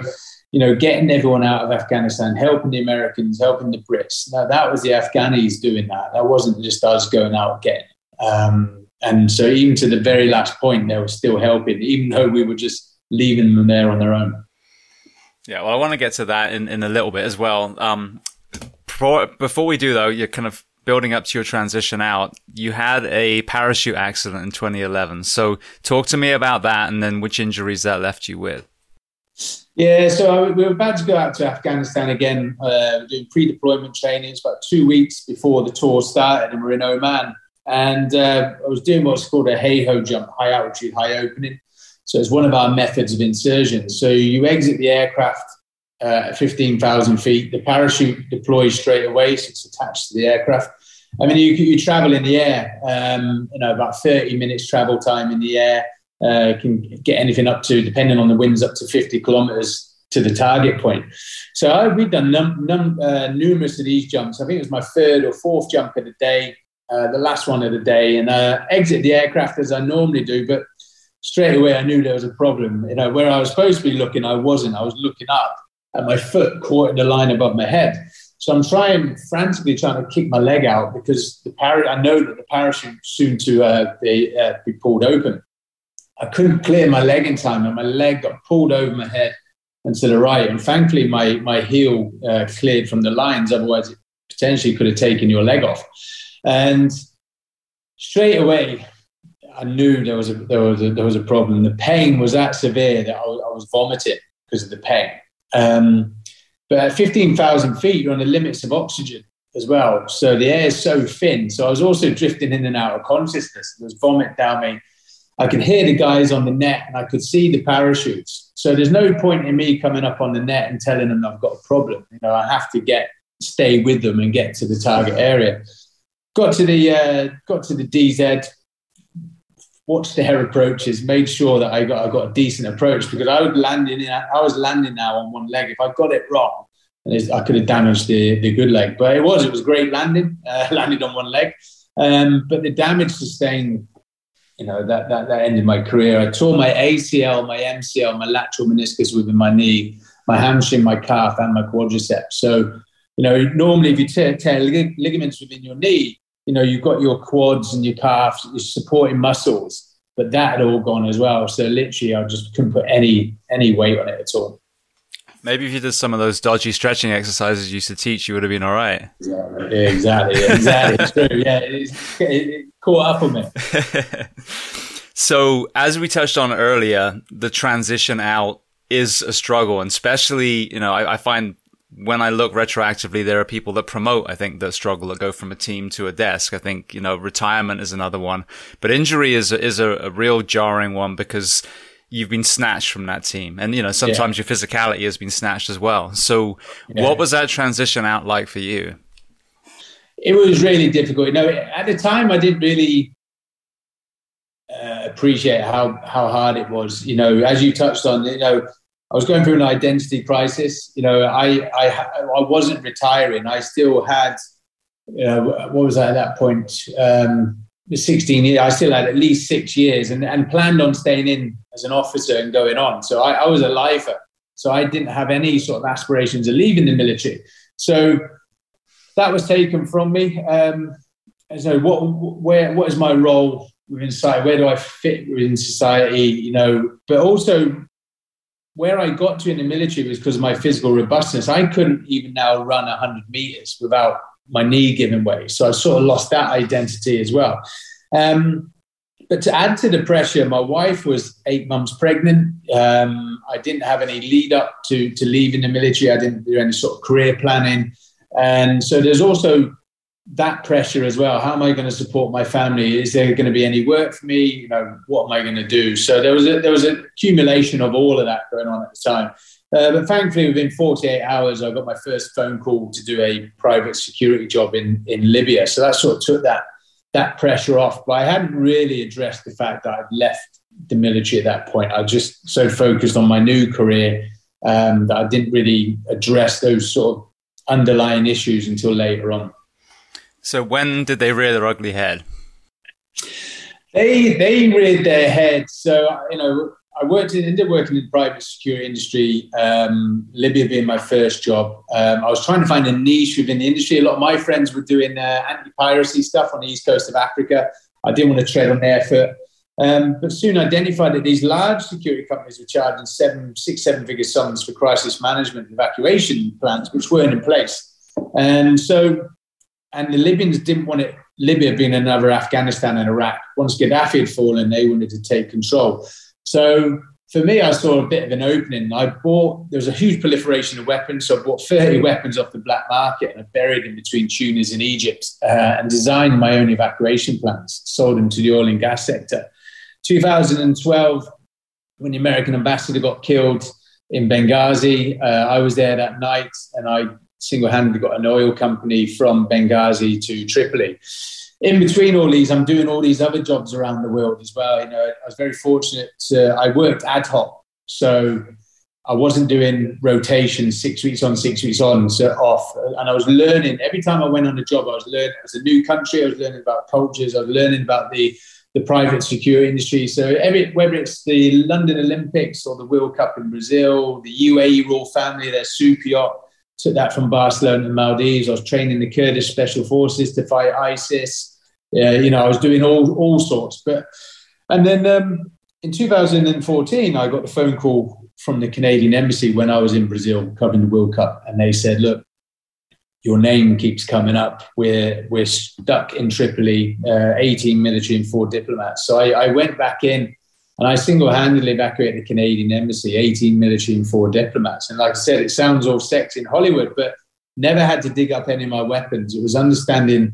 Speaker 2: you know, getting everyone out of Afghanistan, helping the Americans, helping the Brits. Now, that was the Afghanis doing that. That wasn't just us going out getting. Um, and so, even to the very last point, they were still helping, even though we were just leaving them there on their own.
Speaker 1: Yeah, well, I want to get to that in, in a little bit as well. Um, before, before we do, though, you're kind of building up to your transition out. You had a parachute accident in 2011. So, talk to me about that and then which injuries that left you with.
Speaker 2: Yeah, so we were about to go out to Afghanistan again, uh, doing pre-deployment training. It's about two weeks before the tour started, and we're in Oman. And uh, I was doing what's called a HAHO jump, high altitude, high opening. So it's one of our methods of insertion. So you exit the aircraft uh, at 15,000 feet. The parachute deploys straight away, so it's attached to the aircraft. I mean, you, you travel in the air, um, you know, about 30 minutes travel time in the air. Uh, can get anything up to, depending on the winds, up to 50 kilometers to the target point. So I, we've done num, num, uh, numerous of these jumps. I think it was my third or fourth jump of the day, uh, the last one of the day, and uh, exit the aircraft as I normally do. But straight away, I knew there was a problem. You know, where I was supposed to be looking, I wasn't. I was looking up, and my foot caught in the line above my head. So I'm trying frantically trying to kick my leg out because the par- I know that the parachute soon to uh, be, uh, be pulled open. I couldn't clear my leg in time, and my leg got pulled over my head and to the right. And thankfully, my my heel uh, cleared from the lines. Otherwise, it potentially could have taken your leg off. And straight away, I knew there was a there was a, there was a problem. The pain was that severe that I was, I was vomiting because of the pain. Um, but at fifteen thousand feet, you're on the limits of oxygen as well. So the air is so thin. So I was also drifting in and out of consciousness. There was vomit down me I could hear the guys on the net and I could see the parachutes. So there's no point in me coming up on the net and telling them I've got a problem. You know, I have to get stay with them and get to the target area. Got to the uh, got to the DZ, watched their approaches, made sure that I got I got a decent approach because I would landing in, I was landing now on one leg. If I got it wrong, I could have damaged the, the good leg. But it was it was great landing, uh, *laughs* landed on one leg. Um, but the damage sustained you know that, that that ended my career. I tore my ACL, my MCL, my lateral meniscus within my knee, my hamstring, my calf, and my quadriceps. So you know normally if you tear, tear lig- ligaments within your knee, you know you've got your quads and your calves, your supporting muscles, but that had all gone as well. So literally, I just couldn't put any any weight on it at all.
Speaker 1: Maybe if you did some of those dodgy stretching exercises you used to teach, you would have been all right.
Speaker 2: Exactly, exactly, exactly. true. Yeah, it, it caught up on me. *laughs*
Speaker 1: so, as we touched on earlier, the transition out is a struggle, and especially, you know, I, I find when I look retroactively, there are people that promote, I think, the struggle that go from a team to a desk. I think, you know, retirement is another one, but injury is, is a, a real jarring one because you've been snatched from that team. And, you know, sometimes yeah. your physicality has been snatched as well. So yeah. what was that transition out like for you?
Speaker 2: It was really difficult. You know, at the time, I didn't really uh, appreciate how, how hard it was. You know, as you touched on, you know, I was going through an identity crisis. You know, I, I, I wasn't retiring. I still had, you know, what was I at that point? Um, 16 years, I still had at least six years and, and planned on staying in as an officer and going on. So I, I was a lifer. So I didn't have any sort of aspirations of leaving the military. So that was taken from me. Um, and so what, where, what is my role within society? Where do I fit within society? You know, but also where I got to in the military was because of my physical robustness. I couldn't even now run 100 meters without my knee giving way. So I sort of lost that identity as well. Um, but to add to the pressure, my wife was eight months pregnant. Um, I didn't have any lead up to, to leaving the military. I didn't do any sort of career planning. And so there's also that pressure as well. How am I going to support my family? Is there going to be any work for me? You know, what am I going to do? So there was a, there was an accumulation of all of that going on at the time. Uh, but thankfully, within 48 hours, I got my first phone call to do a private security job in, in Libya. So that sort of took that, that pressure off. But I hadn't really addressed the fact that I'd left the military at that point. I was just so focused on my new career um, that I didn't really address those sort of underlying issues until later on.
Speaker 1: So when did they rear their ugly head?
Speaker 2: They they reared their head. So you know, I worked in, ended up working in the private security industry, um, Libya being my first job. Um, I was trying to find a niche within the industry. A lot of my friends were doing uh, anti piracy stuff on the east coast of Africa. I didn't want to tread on their foot. Um, but soon identified that these large security companies were charging seven, six, seven figure sums for crisis management evacuation plans, which weren't in place. And so, and the Libyans didn't want it, Libya being another Afghanistan and Iraq. Once Gaddafi had fallen, they wanted to take control. So for me, I saw a bit of an opening. I bought, there was a huge proliferation of weapons. So I bought 30 weapons off the black market and I buried them between Tunis and Egypt uh, and designed my own evacuation plans, sold them to the oil and gas sector. 2012, when the American ambassador got killed in Benghazi, uh, I was there that night and I single handedly got an oil company from Benghazi to Tripoli. In between all these, I'm doing all these other jobs around the world as well. You know, I was very fortunate. I worked ad hoc, so I wasn't doing rotation six weeks on, six weeks on, so off. And I was learning every time I went on a job. I was learning. Was a new country. I was learning about cultures. I was learning about the the private security industry. So every, whether it's the London Olympics or the World Cup in Brazil, the UAE royal family, their super yacht, took that from Barcelona and Maldives. I was training the Kurdish special forces to fight ISIS. Yeah, you know, I was doing all all sorts. But and then um, in 2014, I got the phone call from the Canadian embassy when I was in Brazil covering the World Cup, and they said, "Look, your name keeps coming up. We're we're stuck in Tripoli, uh, 18 military and four diplomats. So I, I went back in and I single-handedly evacuated the Canadian embassy, 18 military and four diplomats. And like I said, it sounds all sexy in Hollywood, but never had to dig up any of my weapons. It was understanding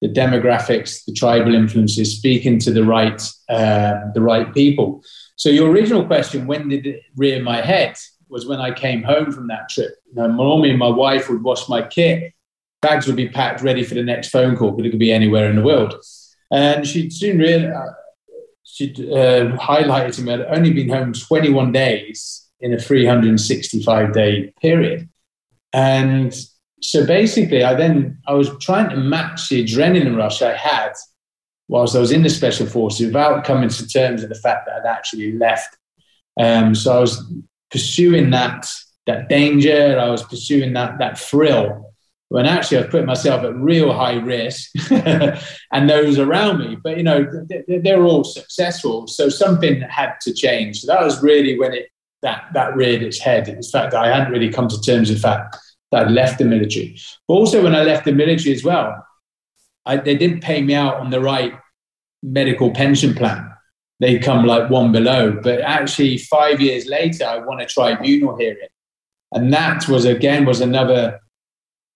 Speaker 2: the demographics, the tribal influences, speaking to the right uh, the right people. So your original question, when did it rear my head? was when I came home from that trip. You know, normally my wife would wash my kit, bags would be packed ready for the next phone call, but it could be anywhere in the world. And she'd soon realized, she'd uh, highlighted him I'd only been home 21 days in a 365 day period. And so basically, I then I was trying to match the adrenaline rush I had whilst I was in the special forces without coming to terms with the fact that I'd actually left. Um, so I was pursuing that that danger. I was pursuing that that thrill. When actually I was putting myself at real high risk, *laughs* and those around me. But you know, they, they're all successful. So something had to change. So that was really when it that that reared its head. In fact, that I hadn't really come to terms with fact that I'd left the military. But also when I left the military as well, I, they didn't pay me out on the right medical pension plan they come like one below. But actually, five years later, I won a tribunal hearing, and that was again was another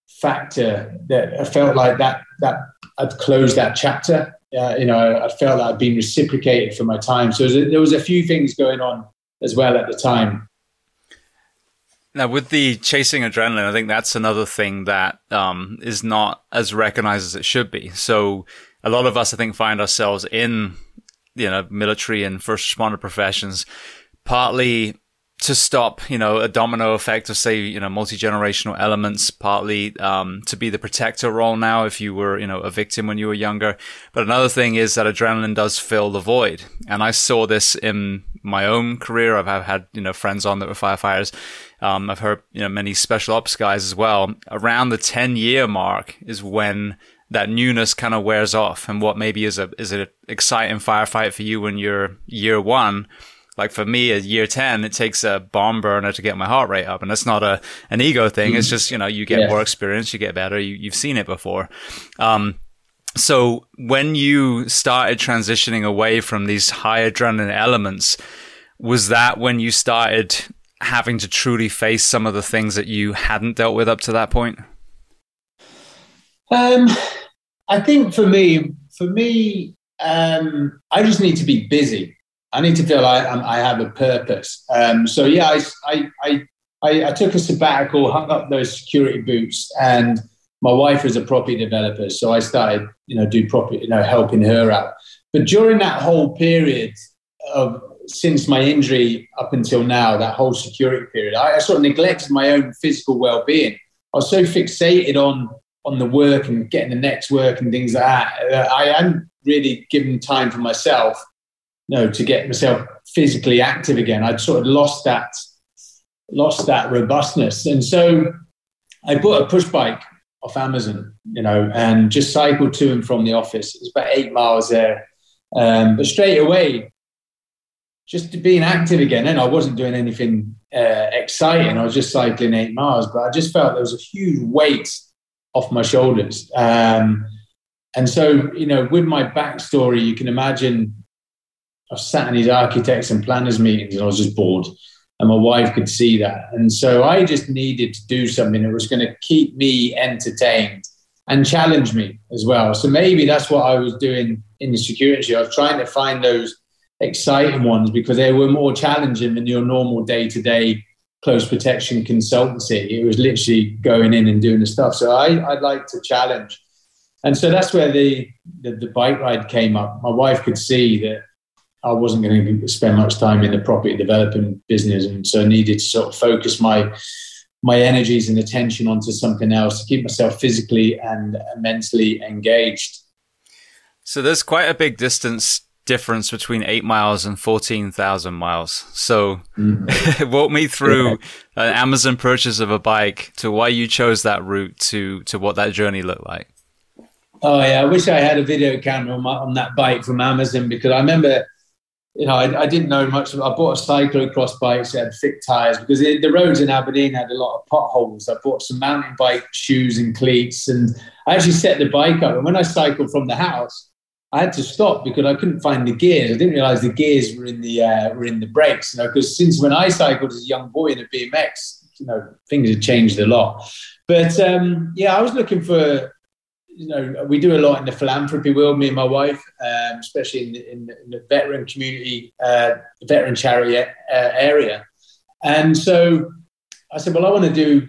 Speaker 2: factor that I felt like that that I'd closed that chapter. Uh, you know, I felt that I'd been reciprocated for my time. So there was a few things going on as well at the time.
Speaker 1: Now, with the chasing adrenaline, I think that's another thing that um, is not as recognized as it should be. So, a lot of us, I think, find ourselves in you know, military and first responder professions, partly to stop, you know, a domino effect of say, you know, multi-generational elements, partly um, to be the protector role now if you were, you know, a victim when you were younger. But another thing is that adrenaline does fill the void. And I saw this in my own career. I've, had, you know, friends on that were firefighters. Um, I've heard, you know, many special ops guys as well. Around the 10 year mark is when that newness kind of wears off and what maybe is a is an exciting firefight for you when you're year one like for me at year 10 it takes a bomb burner to get my heart rate up and that's not a an ego thing it's just you know you get yeah. more experience you get better you, you've seen it before um, so when you started transitioning away from these high adrenaline elements was that when you started having to truly face some of the things that you hadn't dealt with up to that point
Speaker 2: um, I think for me, for me, um, I just need to be busy. I need to feel I, I have a purpose. Um, so yeah, I, I, I, I, took a sabbatical, hung up those security boots, and my wife is a property developer, so I started, you know, do property, you know, helping her out. But during that whole period of since my injury up until now, that whole security period, I, I sort of neglected my own physical well-being. I was so fixated on on the work and getting the next work and things like that. I hadn't really given time for myself, you know, to get myself physically active again. I'd sort of lost that, lost that robustness, and so I bought a push bike off Amazon, you know, and just cycled to and from the office. It was about eight miles there. Um, but straight away, just being active again, and I wasn't doing anything uh, exciting. I was just cycling eight miles, but I just felt there was a huge weight off my shoulders. Um, and so, you know, with my backstory, you can imagine I sat in these architects and planners meetings and I was just bored. And my wife could see that. And so I just needed to do something that was going to keep me entertained and challenge me as well. So maybe that's what I was doing in the security. I was trying to find those exciting ones because they were more challenging than your normal day to day close protection consultancy. It was literally going in and doing the stuff. So I, I'd like to challenge. And so that's where the, the, the bike ride came up. My wife could see that I wasn't going to spend much time in the property developing business, and so I needed to sort of focus my my energies and attention onto something else to keep myself physically and mentally engaged.
Speaker 1: So there's quite a big distance difference between eight miles and 14,000 miles. So mm. *laughs* walk me through yeah. an Amazon purchase of a bike to why you chose that route to, to what that journey looked like.
Speaker 2: Oh yeah. I wish I had a video camera on, my, on that bike from Amazon because I remember you know, I, I, didn't know much. I bought a cyclocross bike that had thick tires because it, the roads in Aberdeen had a lot of potholes. I bought some mountain bike shoes and cleats, and I actually set the bike up. And when I cycled from the house, I had to stop because I couldn't find the gears. I didn't realize the gears were in the uh, were in the brakes. You know, because since when I cycled as a young boy in a BMX, you know, things had changed a lot. But um, yeah, I was looking for you know, we do a lot in the philanthropy world, me and my wife, um, especially in the, in, the, in the, veteran community, uh, veteran charity uh, area. And so I said, well, I want to do,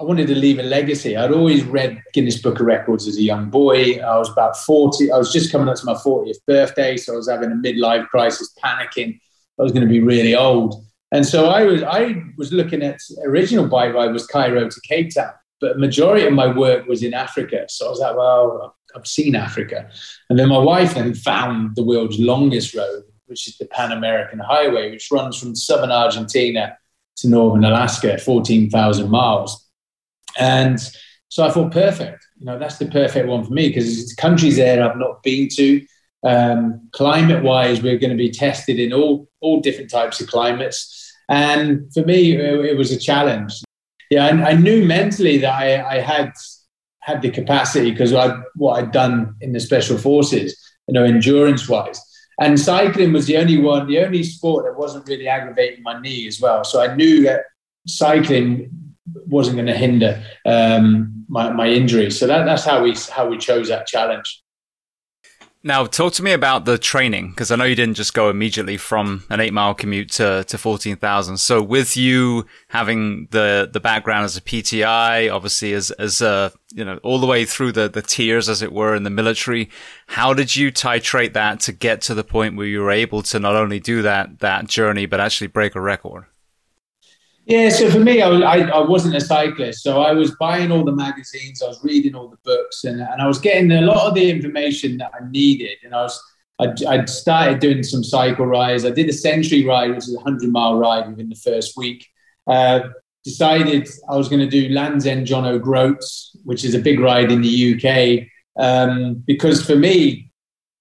Speaker 2: I wanted to leave a legacy. I'd always read Guinness Book of Records as a young boy. I was about 40. I was just coming up to my 40th birthday. So I was having a midlife crisis, panicking. I was going to be really old. And so I was, I was looking at original bike ride was Cairo to Cape Town but majority of my work was in Africa. So I was like, well, I've seen Africa. And then my wife then found the world's longest road, which is the Pan American Highway, which runs from southern Argentina to northern Alaska, 14,000 miles. And so I thought, perfect. You know, that's the perfect one for me because it's countries there I've not been to. Um, climate wise, we're going to be tested in all, all different types of climates. And for me, it, it was a challenge yeah, I, I knew mentally that I, I had had the capacity because I what I'd done in the special forces, you know, endurance wise. And cycling was the only one, the only sport that wasn't really aggravating my knee as well. So I knew that cycling wasn't going to hinder um, my, my injury. So that, that's how we how we chose that challenge.
Speaker 1: Now, talk to me about the training because I know you didn't just go immediately from an eight mile commute to, to 14,000. So with you having the, the background as a PTI, obviously as, as a, you know, all the way through the, the tiers, as it were, in the military, how did you titrate that to get to the point where you were able to not only do that, that journey, but actually break a record?
Speaker 2: Yeah, so for me, I, I, I, wasn't a cyclist. So I was buying all the magazines, I was reading all the books, and, and I was getting a lot of the information that I needed. And I was, I'd, I'd started doing some cycle rides. I did a century ride, which is a 100 mile ride within the first week. Uh, decided I was going to do Land's End John O'Groats, which is a big ride in the UK. Um, because for me,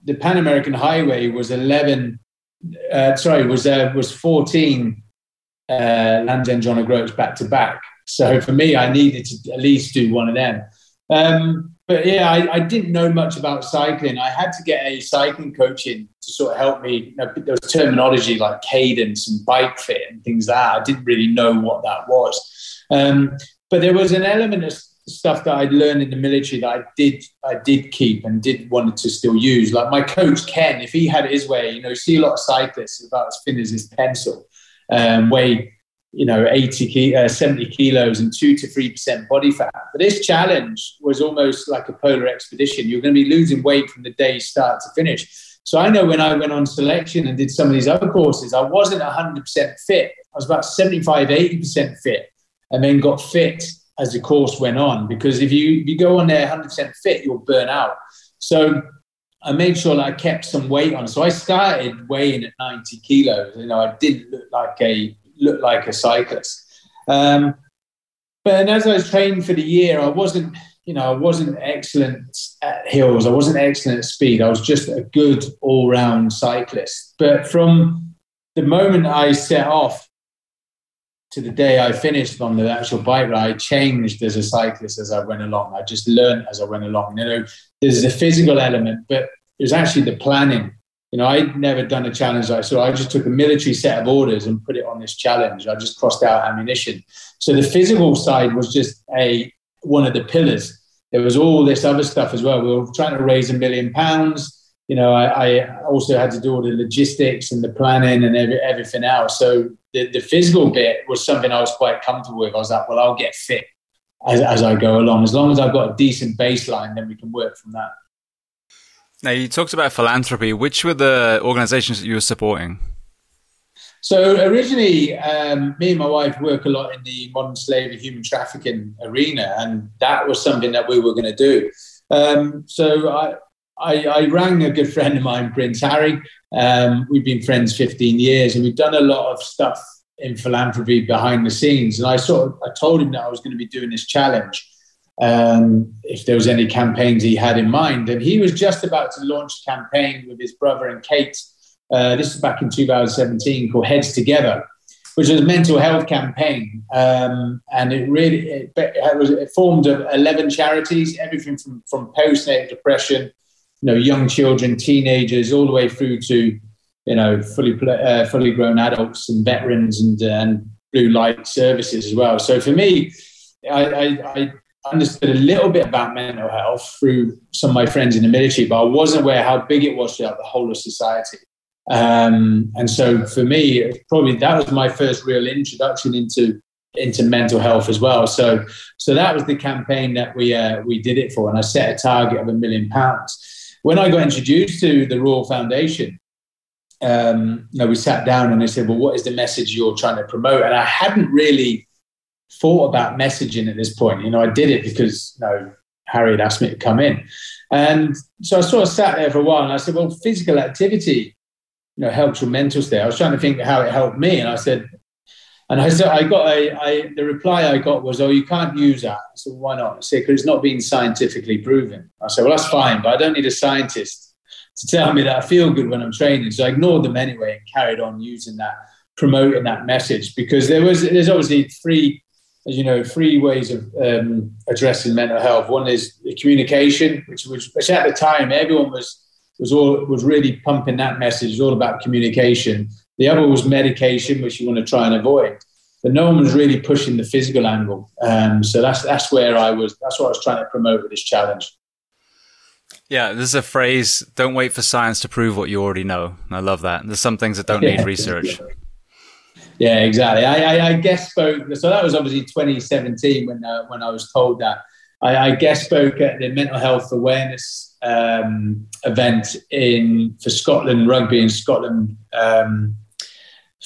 Speaker 2: the Pan American Highway was 11, uh, sorry, was, uh, was 14 uh, Land's End John O'Groats back to back. So for me, I needed to at least do one of them. Um, but yeah, I, I, didn't know much about cycling. I had to get a cycling coach in to sort of help me. You know, there was terminology like cadence and bike fit and things like that. I didn't really know what that was. Um, but there was an element of stuff that I'd learned in the military that I did I did keep and did wanted to still use. Like my coach Ken, if he had his way, you know, you see a lot of cyclists about as thin as his pencil um, weigh you know 80 uh, 70 kilos and 2 to 3% body fat. But this challenge was almost like a polar expedition. You're going to be losing weight from the day start to finish. So i know when i went on selection and did some of these other courses i wasn't 100% fit. I was about 75 80% fit and then got fit as the course went on. Because if you, if you go on there 100% fit you'll burn out. So I made sure that I kept some weight on. So I started weighing at 90 kilos. You know, I didn't look like a look like a cyclist. Um, but and as I was training for the year, I wasn't. you know, I wasn't excellent at hills. I wasn't excellent at speed. I was just a good all round cyclist. But from the moment I set off to the day I finished on the actual bike ride, changed as a cyclist as I went along. I just learned as I went along. You know, there's a physical element, but it was actually the planning. You know, I'd never done a challenge like so. I just took a military set of orders and put it on this challenge. I just crossed out ammunition. So the physical side was just a one of the pillars. There was all this other stuff as well. We were trying to raise a million pounds. You know, I, I also had to do all the logistics and the planning and every, everything else. So the, the physical bit was something I was quite comfortable with. I was like, well, I'll get fit as, as I go along. As long as I've got a decent baseline, then we can work from that.
Speaker 1: Now, you talked about philanthropy. Which were the organizations that you were supporting?
Speaker 2: So originally, um, me and my wife work a lot in the modern slavery, human trafficking arena, and that was something that we were going to do. Um, so I, I, I, rang a good friend of mine, Prince Harry. Um, we've been friends 15 years, and we've done a lot of stuff in philanthropy behind the scenes. And I sort of I told him that I was going to be doing this challenge. Um, if there was any campaigns he had in mind, and he was just about to launch a campaign with his brother and Kate uh, this is back in 2017 called Heads Together, which was a mental health campaign. Um, and it really it, it, was, it formed of 11 charities, everything from, from postnatal depression, you know, young children, teenagers, all the way through to, you know, fully, uh, fully grown adults and veterans and, uh, and blue light services as well. So for me, I, I, I understood a little bit about mental health through some of my friends in the military, but I wasn't aware how big it was throughout the whole of society. Um, and so for me, probably that was my first real introduction into into mental health as well. So so that was the campaign that we uh, we did it for, and I set a target of a million pounds. When I got introduced to the Royal Foundation, um, you know, we sat down and they said, "Well, what is the message you're trying to promote?" And I hadn't really thought about messaging at this point. You know, I did it because you know Harry had asked me to come in, and so I sort of sat there for a while, and I said, "Well, physical activity." you know, helps your mental state. I was trying to think how it helped me, and I said, and I said, I got a, I, the reply I got was, oh, you can't use that. I said, why not? I said, because it's not been scientifically proven. I said, well, that's fine, but I don't need a scientist to tell me that I feel good when I'm training. So I ignored them anyway and carried on using that, promoting that message because there was, there's obviously three, as you know, three ways of um, addressing mental health. One is communication, which, was, which at the time everyone was was all was really pumping that message. It was all about communication. The other was medication, which you want to try and avoid. But no one was really pushing the physical angle. Um, so that's that's where I was. That's what I was trying to promote with this challenge.
Speaker 1: Yeah, there's a phrase: "Don't wait for science to prove what you already know." I love that. There's some things that don't yeah. need research.
Speaker 2: Yeah, exactly. I, I, I guest spoke. So that was obviously 2017 when uh, when I was told that. I, I guest spoke at the mental health awareness um, event in for Scotland rugby in Scotland um,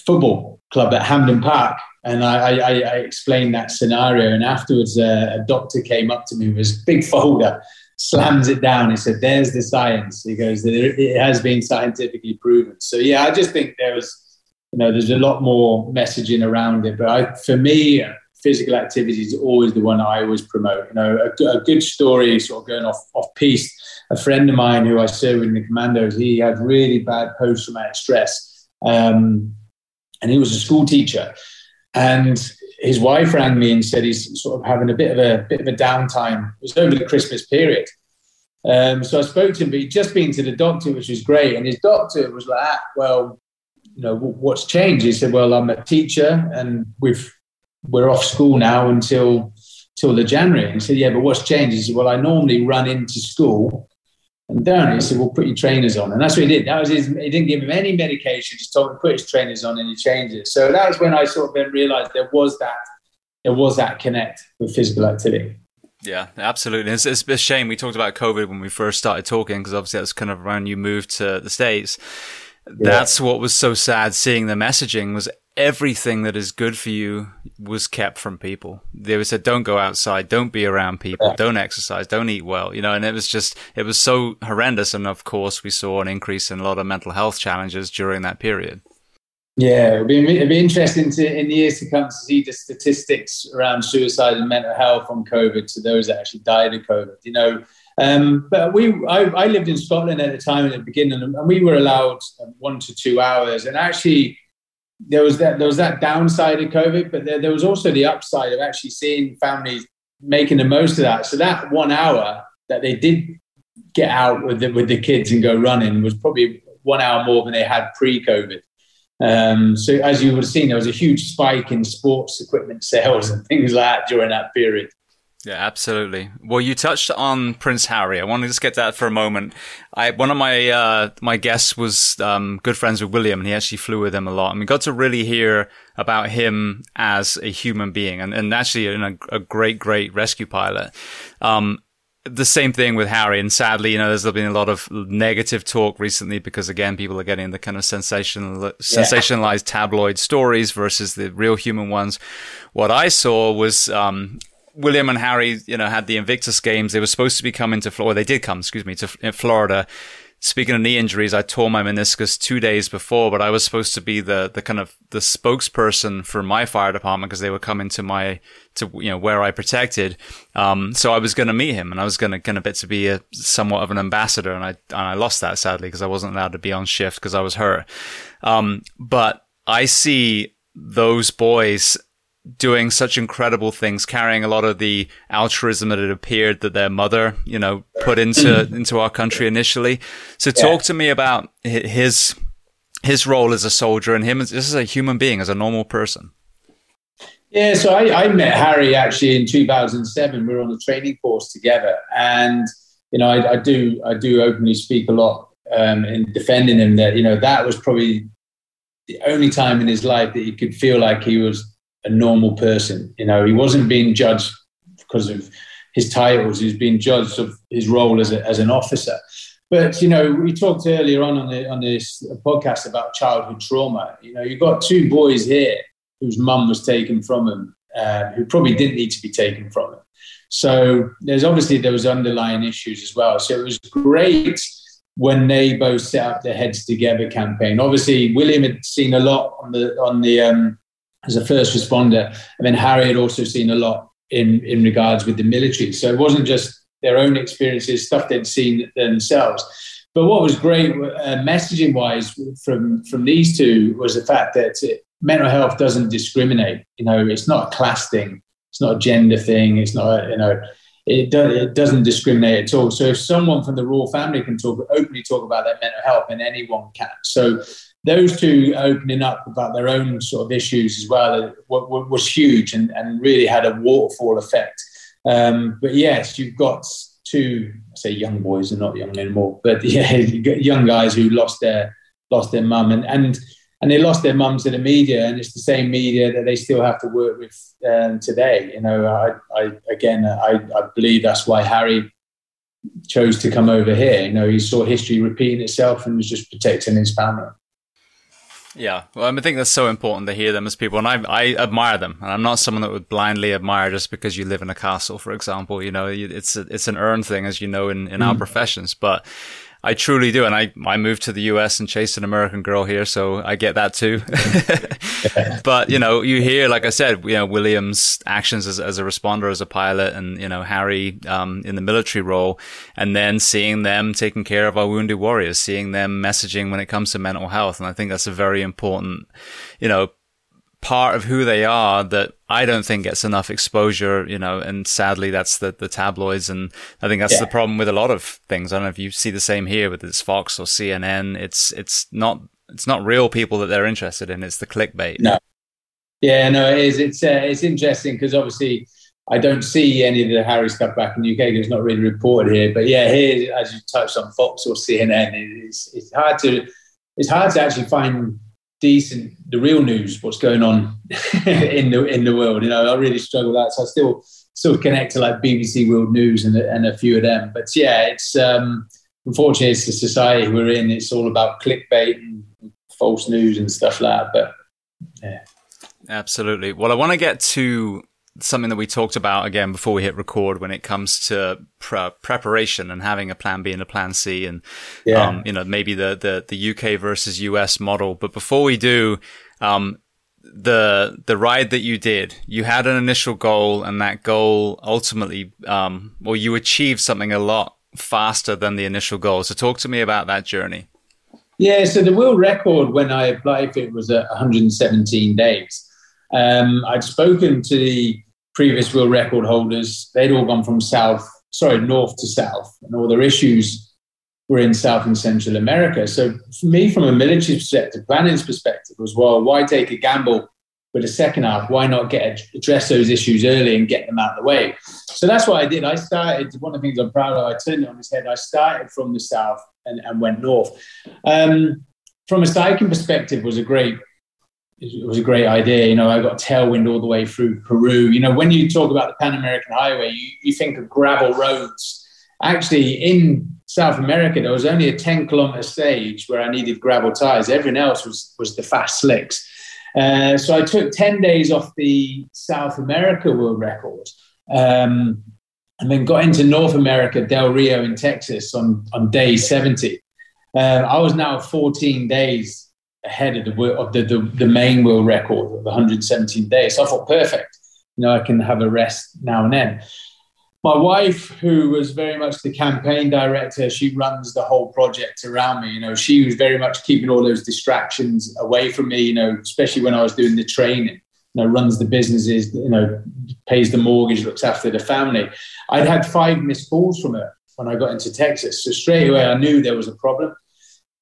Speaker 2: football club at Hampden Park. And I, I, I explained that scenario. And afterwards, uh, a doctor came up to me with his big folder, slams it down. He said, There's the science. He goes, It has been scientifically proven. So, yeah, I just think there was, you know, there's a lot more messaging around it. But I, for me, physical activity is always the one I always promote. You know, a, a good story, sort of going off off piece a friend of mine who I served in the commandos, he had really bad post traumatic stress. Um, and he was a school teacher. And his wife rang me and said he's sort of having a bit of a bit of a downtime. It was over the Christmas period. Um, so I spoke to him, but he'd just been to the doctor, which was great. And his doctor was like, ah, well, you know, what's changed? He said, well, I'm a teacher and we've, we're off school now until, till the January. And he said, yeah, but what's changed? He said, well, I normally run into school and down. He said, "Well, put your trainers on," and that's what he did. That was his. He didn't give him any medication; just told him to put his trainers on, and he changed it. So that was when I sort of then realised there was that there was that connect with physical activity.
Speaker 1: Yeah, absolutely. It's, it's a shame we talked about COVID when we first started talking because obviously that's kind of around you moved to the states. Yeah. That's what was so sad. Seeing the messaging was everything that is good for you was kept from people. They said, don't go outside, don't be around people, yeah. don't exercise, don't eat well, you know, and it was just, it was so horrendous. And of course, we saw an increase in a lot of mental health challenges during that period.
Speaker 2: Yeah, it'll be, it'll be interesting to, in the years to come to see the statistics around suicide and mental health on COVID to those that actually died of COVID. You know, um, but we, I, I, lived in Scotland at the time at the beginning, and we were allowed one to two hours. And actually, there was that there was that downside of COVID, but there, there was also the upside of actually seeing families making the most of that. So that one hour that they did get out with the, with the kids and go running was probably one hour more than they had pre-COVID. Um, so as you would have seen, there was a huge spike in sports equipment sales and things like that during that period.
Speaker 1: Yeah, absolutely. Well, you touched on Prince Harry. I want to just get that for a moment. I one of my uh, my guests was um, good friends with William, and he actually flew with him a lot, and we got to really hear about him as a human being, and, and actually a, a great, great rescue pilot. Um, the same thing with Harry, and sadly, you know, there's been a lot of negative talk recently because again, people are getting the kind of sensational, yeah. sensationalized tabloid stories versus the real human ones. What I saw was um, William and Harry, you know, had the Invictus Games. They were supposed to be coming to Florida. They did come, excuse me, to Florida. Speaking of knee injuries, I tore my meniscus two days before, but I was supposed to be the, the kind of the spokesperson for my fire department because they were coming to my, to, you know, where I protected. Um, so I was going to meet him and I was going to kind of get to be a, somewhat of an ambassador. And I, and I lost that sadly because I wasn't allowed to be on shift because I was hurt. Um, but I see those boys doing such incredible things, carrying a lot of the altruism that it appeared that their mother, you know, put into mm. into our country initially. So yeah. talk to me about his his role as a soldier and him as this is a human being, as a normal person.
Speaker 2: Yeah, so I, I met Harry actually in 2007. We were on a training course together, and you know, I, I do I do openly speak a lot um, in defending him. That you know that was probably the only time in his life that he could feel like he was a normal person. You know, he wasn't being judged because of his titles. He was being judged of his role as, a, as an officer. But you know, we talked earlier on on, the, on this podcast about childhood trauma. You know, you've got two boys here whose mum was taken from them, uh, who probably didn't need to be taken from them. So there's obviously those underlying issues as well. So it was great when they both set up the Heads Together campaign. Obviously, William had seen a lot on the on the um, as a first responder. And then Harry had also seen a lot in, in regards with the military. So it wasn't just their own experiences, stuff they'd seen themselves. But what was great, uh, messaging wise, from, from these two was the fact that it, mental health doesn't discriminate. You know, it's not a class thing, it's not a gender thing, it's not, a, you know, it, do, it doesn't discriminate at all. So if someone from the royal family can talk openly talk about their mental health, then anyone can. So those two opening up about their own sort of issues as well was huge and, and really had a waterfall effect. Um, but yes, you've got two, I say young boys and not young anymore, but *laughs* yeah, young guys who lost their lost their mum and and and they lost their mums to the media, and it's the same media that they still have to work with um, today. You know, I, I again, I, I believe that's why Harry chose to come over here. You know, he saw history repeating itself and was just protecting his family.
Speaker 1: Yeah, well, I think that's so important to hear them as people, and I, I admire them. And I'm not someone that would blindly admire just because you live in a castle, for example. You know, it's a, it's an earned thing, as you know, in, in mm. our professions. But I truly do. And I, I moved to the US and chased an American girl here. So I get that too. *laughs* but, you know, you hear, like I said, you know, Williams actions as, as a responder, as a pilot and, you know, Harry, um, in the military role and then seeing them taking care of our wounded warriors, seeing them messaging when it comes to mental health. And I think that's a very important, you know, part of who they are that I don't think gets enough exposure, you know, and sadly that's the, the tabloids. And I think that's yeah. the problem with a lot of things. I don't know if you see the same here with this Fox or CNN. It's, it's not, it's not real people that they're interested in. It's the clickbait.
Speaker 2: No. Yeah, no, it is. It's, uh, it's interesting because obviously I don't see any of the Harry stuff back in the UK. It's not really reported here, but yeah, here, as you touched on Fox or CNN, it's, it's hard to, it's hard to actually find decent the real news, what's going on *laughs* in the in the world. You know, I really struggle with that. So I still still connect to like BBC World News and, and a few of them. But yeah, it's um, unfortunately it's the society we're in. It's all about clickbait and false news and stuff like that. But yeah.
Speaker 1: Absolutely. Well, I want to get to something that we talked about again before we hit record when it comes to pre- preparation and having a plan B and a plan C and, yeah. um, you know, maybe the, the, the UK versus US model. But before we do, um, the the ride that you did, you had an initial goal, and that goal ultimately, um, well, you achieved something a lot faster than the initial goal. So, talk to me about that journey.
Speaker 2: Yeah, so the world record when I applied for it was at 117 days. Um, I'd spoken to the previous world record holders. They'd all gone from south, sorry, north to south, and all their issues were in South and Central America. So for me, from a military perspective, planning's perspective was, well, why take a gamble with the second half? Why not get address those issues early and get them out of the way? So that's what I did. I started, one of the things I'm proud of, I turned it on its head. I started from the south and, and went north. Um, from a cycling perspective, was a great it was a great idea. You know, I got tailwind all the way through Peru. You know, when you talk about the Pan American Highway, you, you think of gravel roads. Actually, in South America, there was only a 10 kilometer stage where I needed gravel tires. Everything else was, was the fast slicks. Uh, so I took 10 days off the South America world record um, and then got into North America, Del Rio in Texas on, on day 70. Uh, I was now 14 days ahead of the, of the, the, the main world record of 117 days. So I thought, perfect. You know, I can have a rest now and then my wife, who was very much the campaign director, she runs the whole project around me. You know, she was very much keeping all those distractions away from me. You know, especially when I was doing the training. You know, runs the businesses. You know, pays the mortgage, looks after the family. I'd had five missed calls from her when I got into Texas, so straight away I knew there was a problem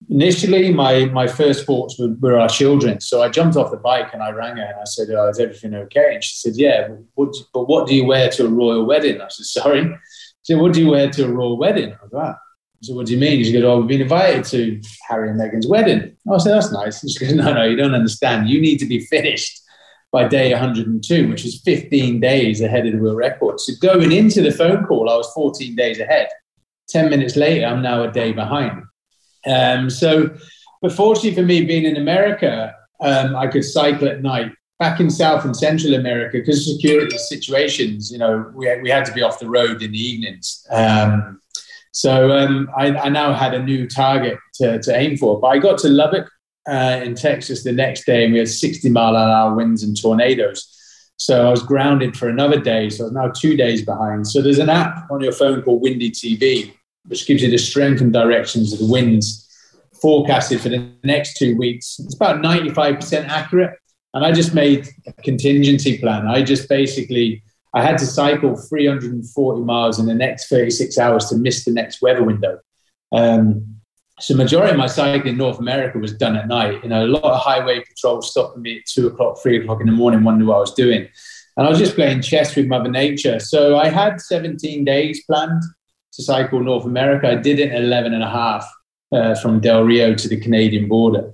Speaker 2: initially my my first thoughts were, were, our children so i jumped off the bike and i rang her and i said oh, is everything okay and she said yeah what, but what do you wear to a royal wedding i said sorry she said what do you wear to a royal wedding i was like said, what do you mean? She goes, oh, we've been invited to Harry and Meghan's wedding. I said, that's nice. She goes, no, no, you don't understand. You need to be finished by day 102, which is 15 days ahead of the world record. So going into the phone call, I was 14 days ahead. 10 minutes later, I'm now a day behind. Um, so, but fortunately for me, being in America, um, I could cycle at night. Back in South and Central America, because security situations, you know, we we had to be off the road in the evenings. Um, so um, I, I, now had a new target to, to, aim for. But I got to Lubbock uh, in Texas the next day, and we had 60 mile an hour winds and tornadoes. So I was grounded for another day. So I was now two days behind. So there's an app on your phone called Windy TV, which gives you the strength and directions of the winds forecasted for the next two weeks. It's about 95% accurate. And I just made a contingency plan. I just basically, I had to cycle 340 miles in the next 36 hours to miss the next weather window. Um, so majority of my cycling in North America was done at night. You know, a lot of highway patrols stopping me at two o'clock, three o'clock in the morning, wondering what I was doing. And I was just playing chess with Mother Nature. So I had 17 days planned to cycle North America. I did it in 11 and a half uh, from Del Rio to the Canadian border.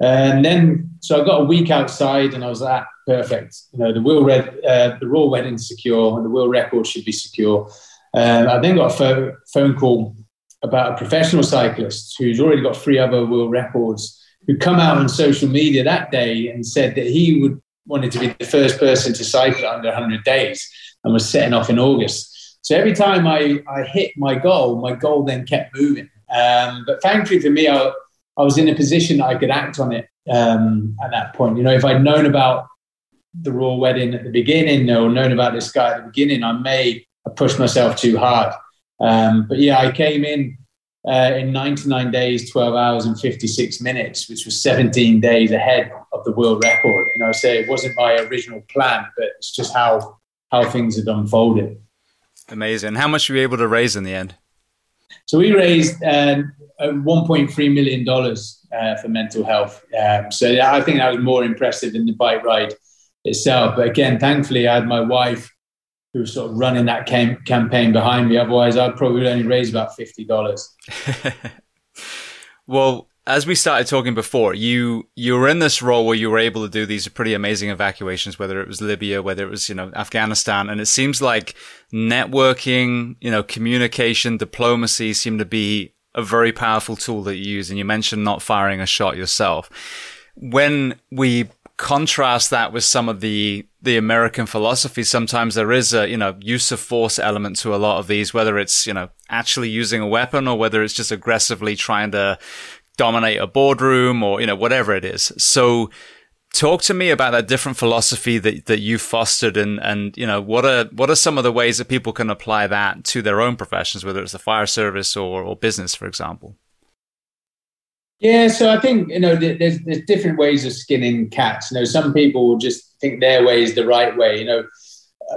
Speaker 2: And then, so I got a week outside and I was like, perfect. You know, the wheel red, uh, the raw wedding's secure and the world record should be secure. Um, I then got a phone, phone call about a professional cyclist who's already got three other world records who come out on social media that day and said that he would wanted to be the first person to cycle under 100 days and was setting off in August. So every time I, I hit my goal, my goal then kept moving. Um, but thankfully for me, I, I was in a position that I could act on it um, at that point. You know, if I'd known about the royal wedding at the beginning or known about this guy at the beginning, I may have pushed myself too hard. Um, but yeah, I came in uh, in 99 days, 12 hours and 56 minutes, which was 17 days ahead of the world record. You know, say it wasn't my original plan, but it's just how how things had unfolded.
Speaker 1: Amazing. How much were you able to raise in the end?
Speaker 2: So we raised um, $1.3 million uh, for mental health. Um, so I think that was more impressive than the bike ride itself. But again, thankfully, I had my wife who was sort of running that cam- campaign behind me. Otherwise, I'd probably only raise about $50. *laughs*
Speaker 1: well, as we started talking before, you you were in this role where you were able to do these pretty amazing evacuations, whether it was Libya, whether it was you know Afghanistan, and it seems like networking, you know, communication, diplomacy seem to be a very powerful tool that you use. And you mentioned not firing a shot yourself. When we contrast that with some of the the American philosophy, sometimes there is a you know use of force element to a lot of these, whether it's you know actually using a weapon or whether it's just aggressively trying to dominate a boardroom or you know whatever it is. So talk to me about that different philosophy that, that you fostered and, and, you know, what are, what are some of the ways that people can apply that to their own professions, whether it's the fire service or, or business, for example?
Speaker 2: Yeah, so I think you know there's there's different ways of skinning cats. You know, some people will just think their way is the right way. You know,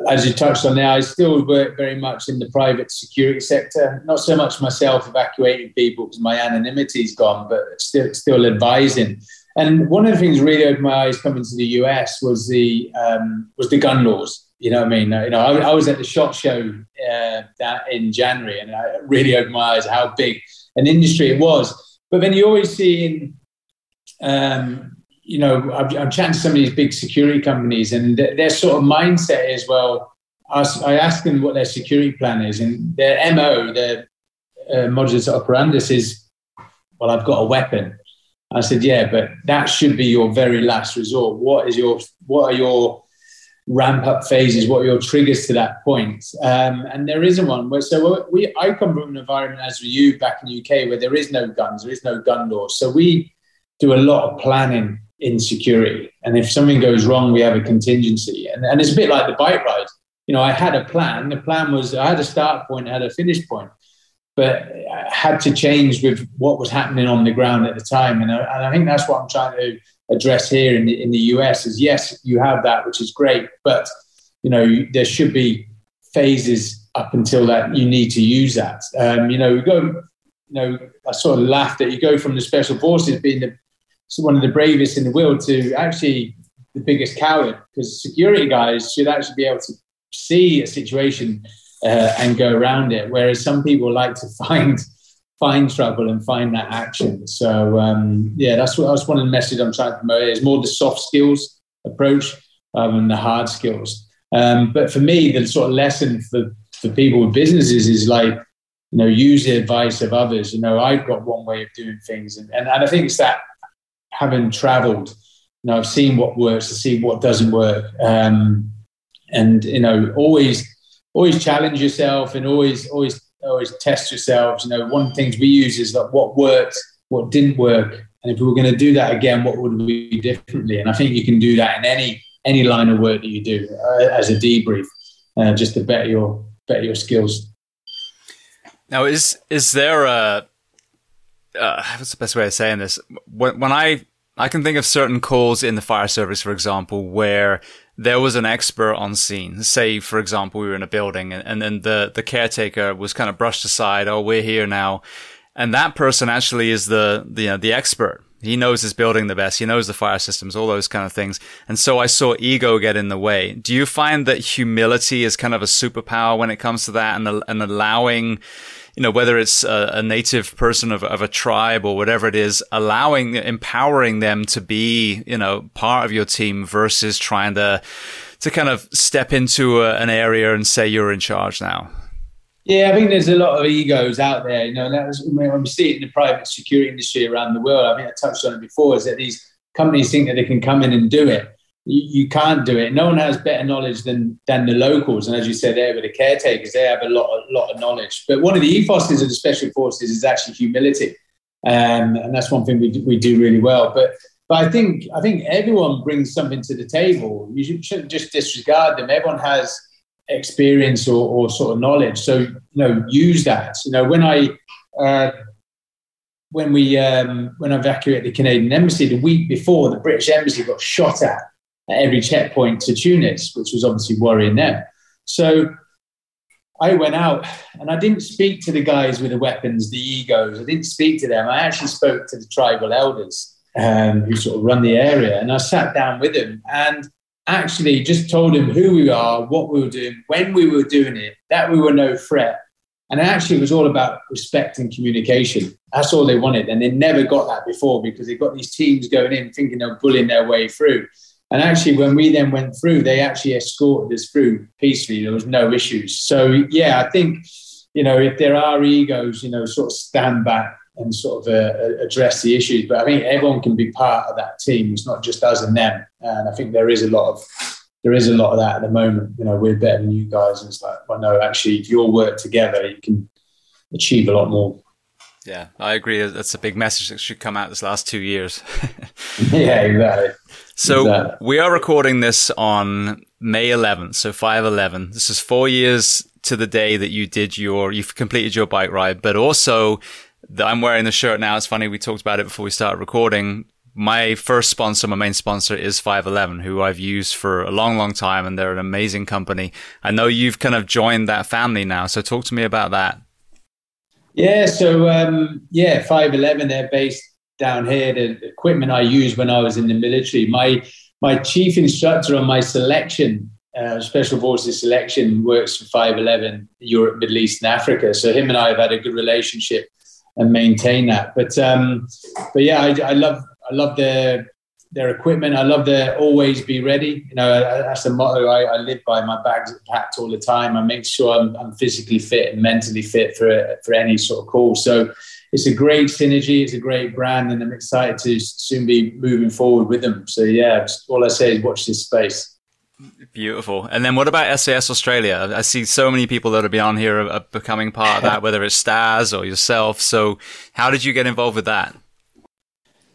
Speaker 2: as you touched on there, I still work very much in the private security sector. Not so much myself evacuating people because my anonymity's gone, but still still advising. And one of the things really opened my eyes coming to the US was the um, was the gun laws. You know what I mean? You know, I, I was at the SHOT Show uh, that in January, and I really opened my eyes how big an industry it was. But then you always see in, um, you know, I'm, I'm, chatting to some of these big security companies, and their, their sort of mindset is, well, I, I ask them what their security plan is, and their MO, their uh, modus operandus is, well, I've got a weapon I said, yeah, but that should be your very last resort. What is your what are your ramp up phases? What are your triggers to that point? Um, and there isn't one. Where, so we, I come from an environment as you back in the UK where there is no guns, there is no gun laws. So we do a lot of planning in security. And if something goes wrong, we have a contingency. And, and it's a bit like the bike ride. You know, I had a plan. The plan was I had a start point, I had a finish point but had to change with what was happening on the ground at the time. And I, and I think that's what I'm trying to address here in the, in the US is yes, you have that, which is great, but you know there should be phases up until that you need to use that. Um, you know, we go. You know, I sort of laughed that you go from the special forces being the one of the bravest in the world to actually the biggest coward because security guys should actually be able to see a situation uh, and go around it. Whereas some people like to *laughs* find find trouble and find that action. So um, yeah, that's what that's one of the messages I'm trying to promote. Is more the soft skills approach rather than the hard skills. Um, but for me, the sort of lesson for for people with businesses is like you know use the advice of others. You know, I've got one way of doing things, and and, and I think it's that having travelled. You know, I've seen what works, I've seen what doesn't work, um, and you know, always always challenge yourself and always always always test yourselves. You know, one of the things we use is like what worked, what didn't work, and if we were going to do that again, what would we do differently? And I think you can do that in any any line of work that you do uh, as a debrief, uh, just to better your better your skills.
Speaker 1: Now, is is there a uh, what's the best way of saying this? When, when I I can think of certain calls in the fire service, for example, where there was an expert on scene. Say, for example, we were in a building and, then the, the caretaker was kind of brushed aside. Oh, we're here now. And that person actually is the, the, you know, the expert. He knows his building the best. He knows the fire systems, all those kind of things. And so I saw ego get in the way. Do you find that humility is kind of a superpower when it comes to that and, and allowing, you know, whether it's a, a native person of, of, a tribe or whatever it is, allowing, empowering them to be, you know, part of your team versus trying to, to kind of step into a, an area and say you're in charge now?
Speaker 2: Yeah, I think there's a lot of egos out there. You know, was when we see it in the private security industry around the world. I mean, I touched on it before. Is that these companies think that they can come in and do it, you, you, can't do it. No one has better knowledge than than the locals. And as you said there, with the caretakers, they have a lot, a lot of knowledge. But one of the ethoses of the special forces is actually humility, um, and that's one thing we do, we do really well. But but I think I think everyone brings something to the table. You shouldn't just disregard them. Everyone has experience or, or sort of knowledge. So you know, use that. You know, when I uh, when we um, when I evacuated the Canadian embassy the week before, the British embassy got shot at at every checkpoint to Tunis, which was obviously worrying them. So I went out and I didn't speak to the guys with the weapons, the egos. I didn't speak to them. I actually spoke to the tribal elders um, who sort of run the area. And I sat down with them and actually just told them who we are, what we were doing, when we were doing it, that we were no threat. And actually, it was all about respect and communication. That's all they wanted. And they never got that before because they got these teams going in thinking they're bullying their way through. And actually, when we then went through, they actually escorted us through peacefully. There was no issues. So, yeah, I think, you know, if there are egos, you know, sort of stand back and sort of uh, address the issues. But I think everyone can be part of that team. It's not just us and them. And I think there is a lot of there is a lot of that at the moment. You know, we're better than you guys, and it's like, well, no, actually, if you all work together, you can achieve a lot more.
Speaker 1: Yeah, I agree. That's a big message that should come out this last two years. *laughs*
Speaker 2: yeah, exactly.
Speaker 1: So exactly. we are recording this on May 11th, so 511. This is four years to the day that you did your, you've completed your bike ride, but also I'm wearing the shirt now. It's funny. We talked about it before we started recording. My first sponsor, my main sponsor is 511, who I've used for a long, long time, and they're an amazing company. I know you've kind of joined that family now. So talk to me about that.
Speaker 2: Yeah. So, um, yeah, 511, they're based down here. The equipment I used when I was in the military. My, my chief instructor on my selection uh, Special Forces selection works for 511 Europe, Middle East, and Africa. So him and I have had a good relationship and maintain that. But um, but yeah, I, I love I love their their equipment. I love their always be ready. You know, uh, uh, that's the motto I, I, live by. My bags are packed all the time. I make sure I'm, I'm physically fit and mentally fit for for any sort of call. So it's a great synergy. It's a great brand, and I'm excited to soon be moving forward with them. So yeah, all I say is watch this space.
Speaker 1: Beautiful. And then what about SAS Australia? I see so many people that have been on here are becoming part of that, *laughs* whether it's Stars or yourself. So how did you get involved with that?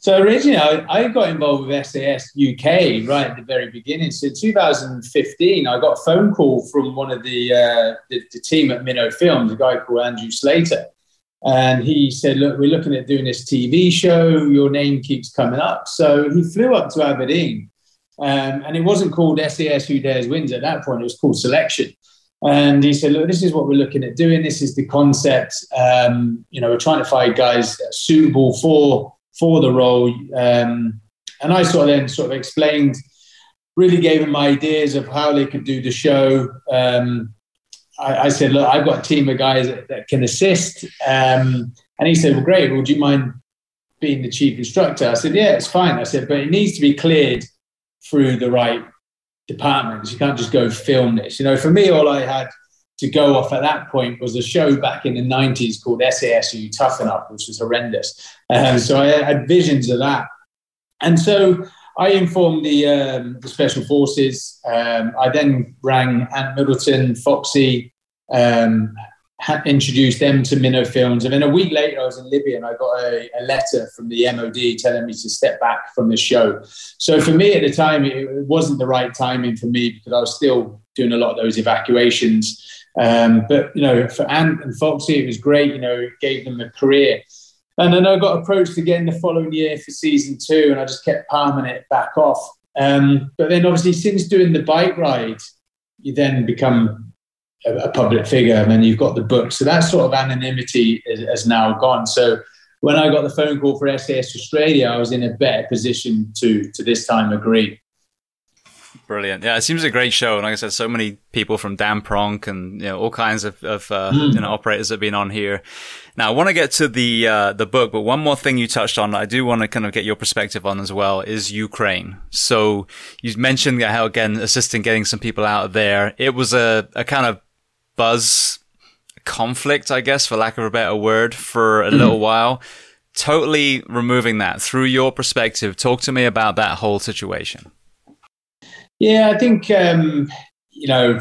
Speaker 2: So originally, I, I, got involved with SAS UK right at the very beginning. So in 2015, I got a phone call from one of the, uh, the, the team at Minnow Films, a guy called Andrew Slater. And he said, look, we're looking at doing this TV show. Your name keeps coming up. So he flew up to Aberdeen um, and it wasn't called SAS Who Dares Wins at that point, it was called Selection. And he said, Look, this is what we're looking at doing. This is the concept. Um, you know, we're trying to find guys suitable for for the role. Um, and I sort of then sort of explained, really gave him ideas of how they could do the show. Um, I, I, said, Look, I've got a team of guys that, that can assist. Um, and he said, Well, great. Would you mind being the chief instructor? I said, Yeah, it's fine. I said, But it needs to be cleared through the right departments. You can't just go film this. You know, for me, all I had to go off at that point was a show back in the 90s called SASU Toughen Up, which was horrendous. Um, so I had visions of that. And so I informed the, um, the Special Forces. Um, I then rang Ant Middleton, Foxy, um, introduced them to Minnow Films. And then a week later, I was in Libya and I got a, a, letter from the MOD telling me to step back from the show. So for me at the time, it wasn't the right timing for me because I was still doing a lot of those evacuations. Um, but, you know, for Ant and Foxy, it was great. You know, it gave them a career. And then I got approached again the following year for season two, and I just kept palming it back off. Um, but then, obviously, since doing the bike ride, you then become a, a public figure, and then you've got the book. So that sort of anonymity is, has now gone. So when I got the phone call for SAS Australia, I was in a better position to to this time agree.
Speaker 1: Brilliant. Yeah, it seems a great show. And like I said, so many people from Dan Pronk and you know all kinds of, of uh, mm. you know operators have been on here. Now I want to get to the uh, the book, but one more thing you touched on, I do want to kind of get your perspective on as well, is Ukraine. So you mentioned how again assisting getting some people out of there. It was a, a kind of buzz conflict, I guess, for lack of a better word, for a little while. Totally removing that through your perspective. Talk to me about that whole situation.
Speaker 2: Yeah, I think, um, you know,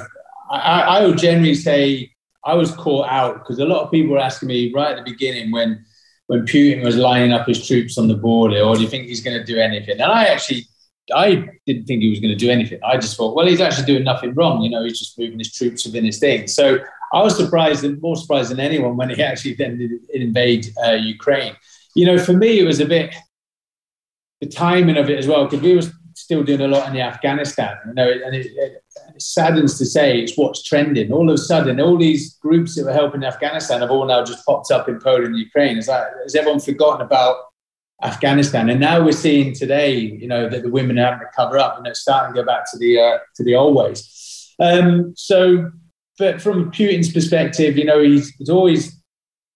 Speaker 2: I, I would generally say I was caught out because a lot of people were asking me right at the beginning when when Putin was lining up his troops on the border, or do you think he's going to do anything? And I actually I didn't think he was going to do anything. I just thought, well, he's actually doing nothing wrong. You know, he's just moving his troops within his thing. So I was surprised, and more surprised than anyone, when he *laughs* actually then did invade uh, Ukraine. You know, for me, it was a bit the timing of it as well, because we were still doing a lot in Afghanistan. You know, and it, it, it, saddens to say it's what's trending. All of a sudden, all these groups that were helping Afghanistan have all now just popped up in Poland and Ukraine. Is that has everyone forgotten about Afghanistan. And now we're seeing today, you know, that the women are having to cover up and it's starting to go back to the uh, to the old ways. Um, so, but from Putin's perspective, you know, he's, he's always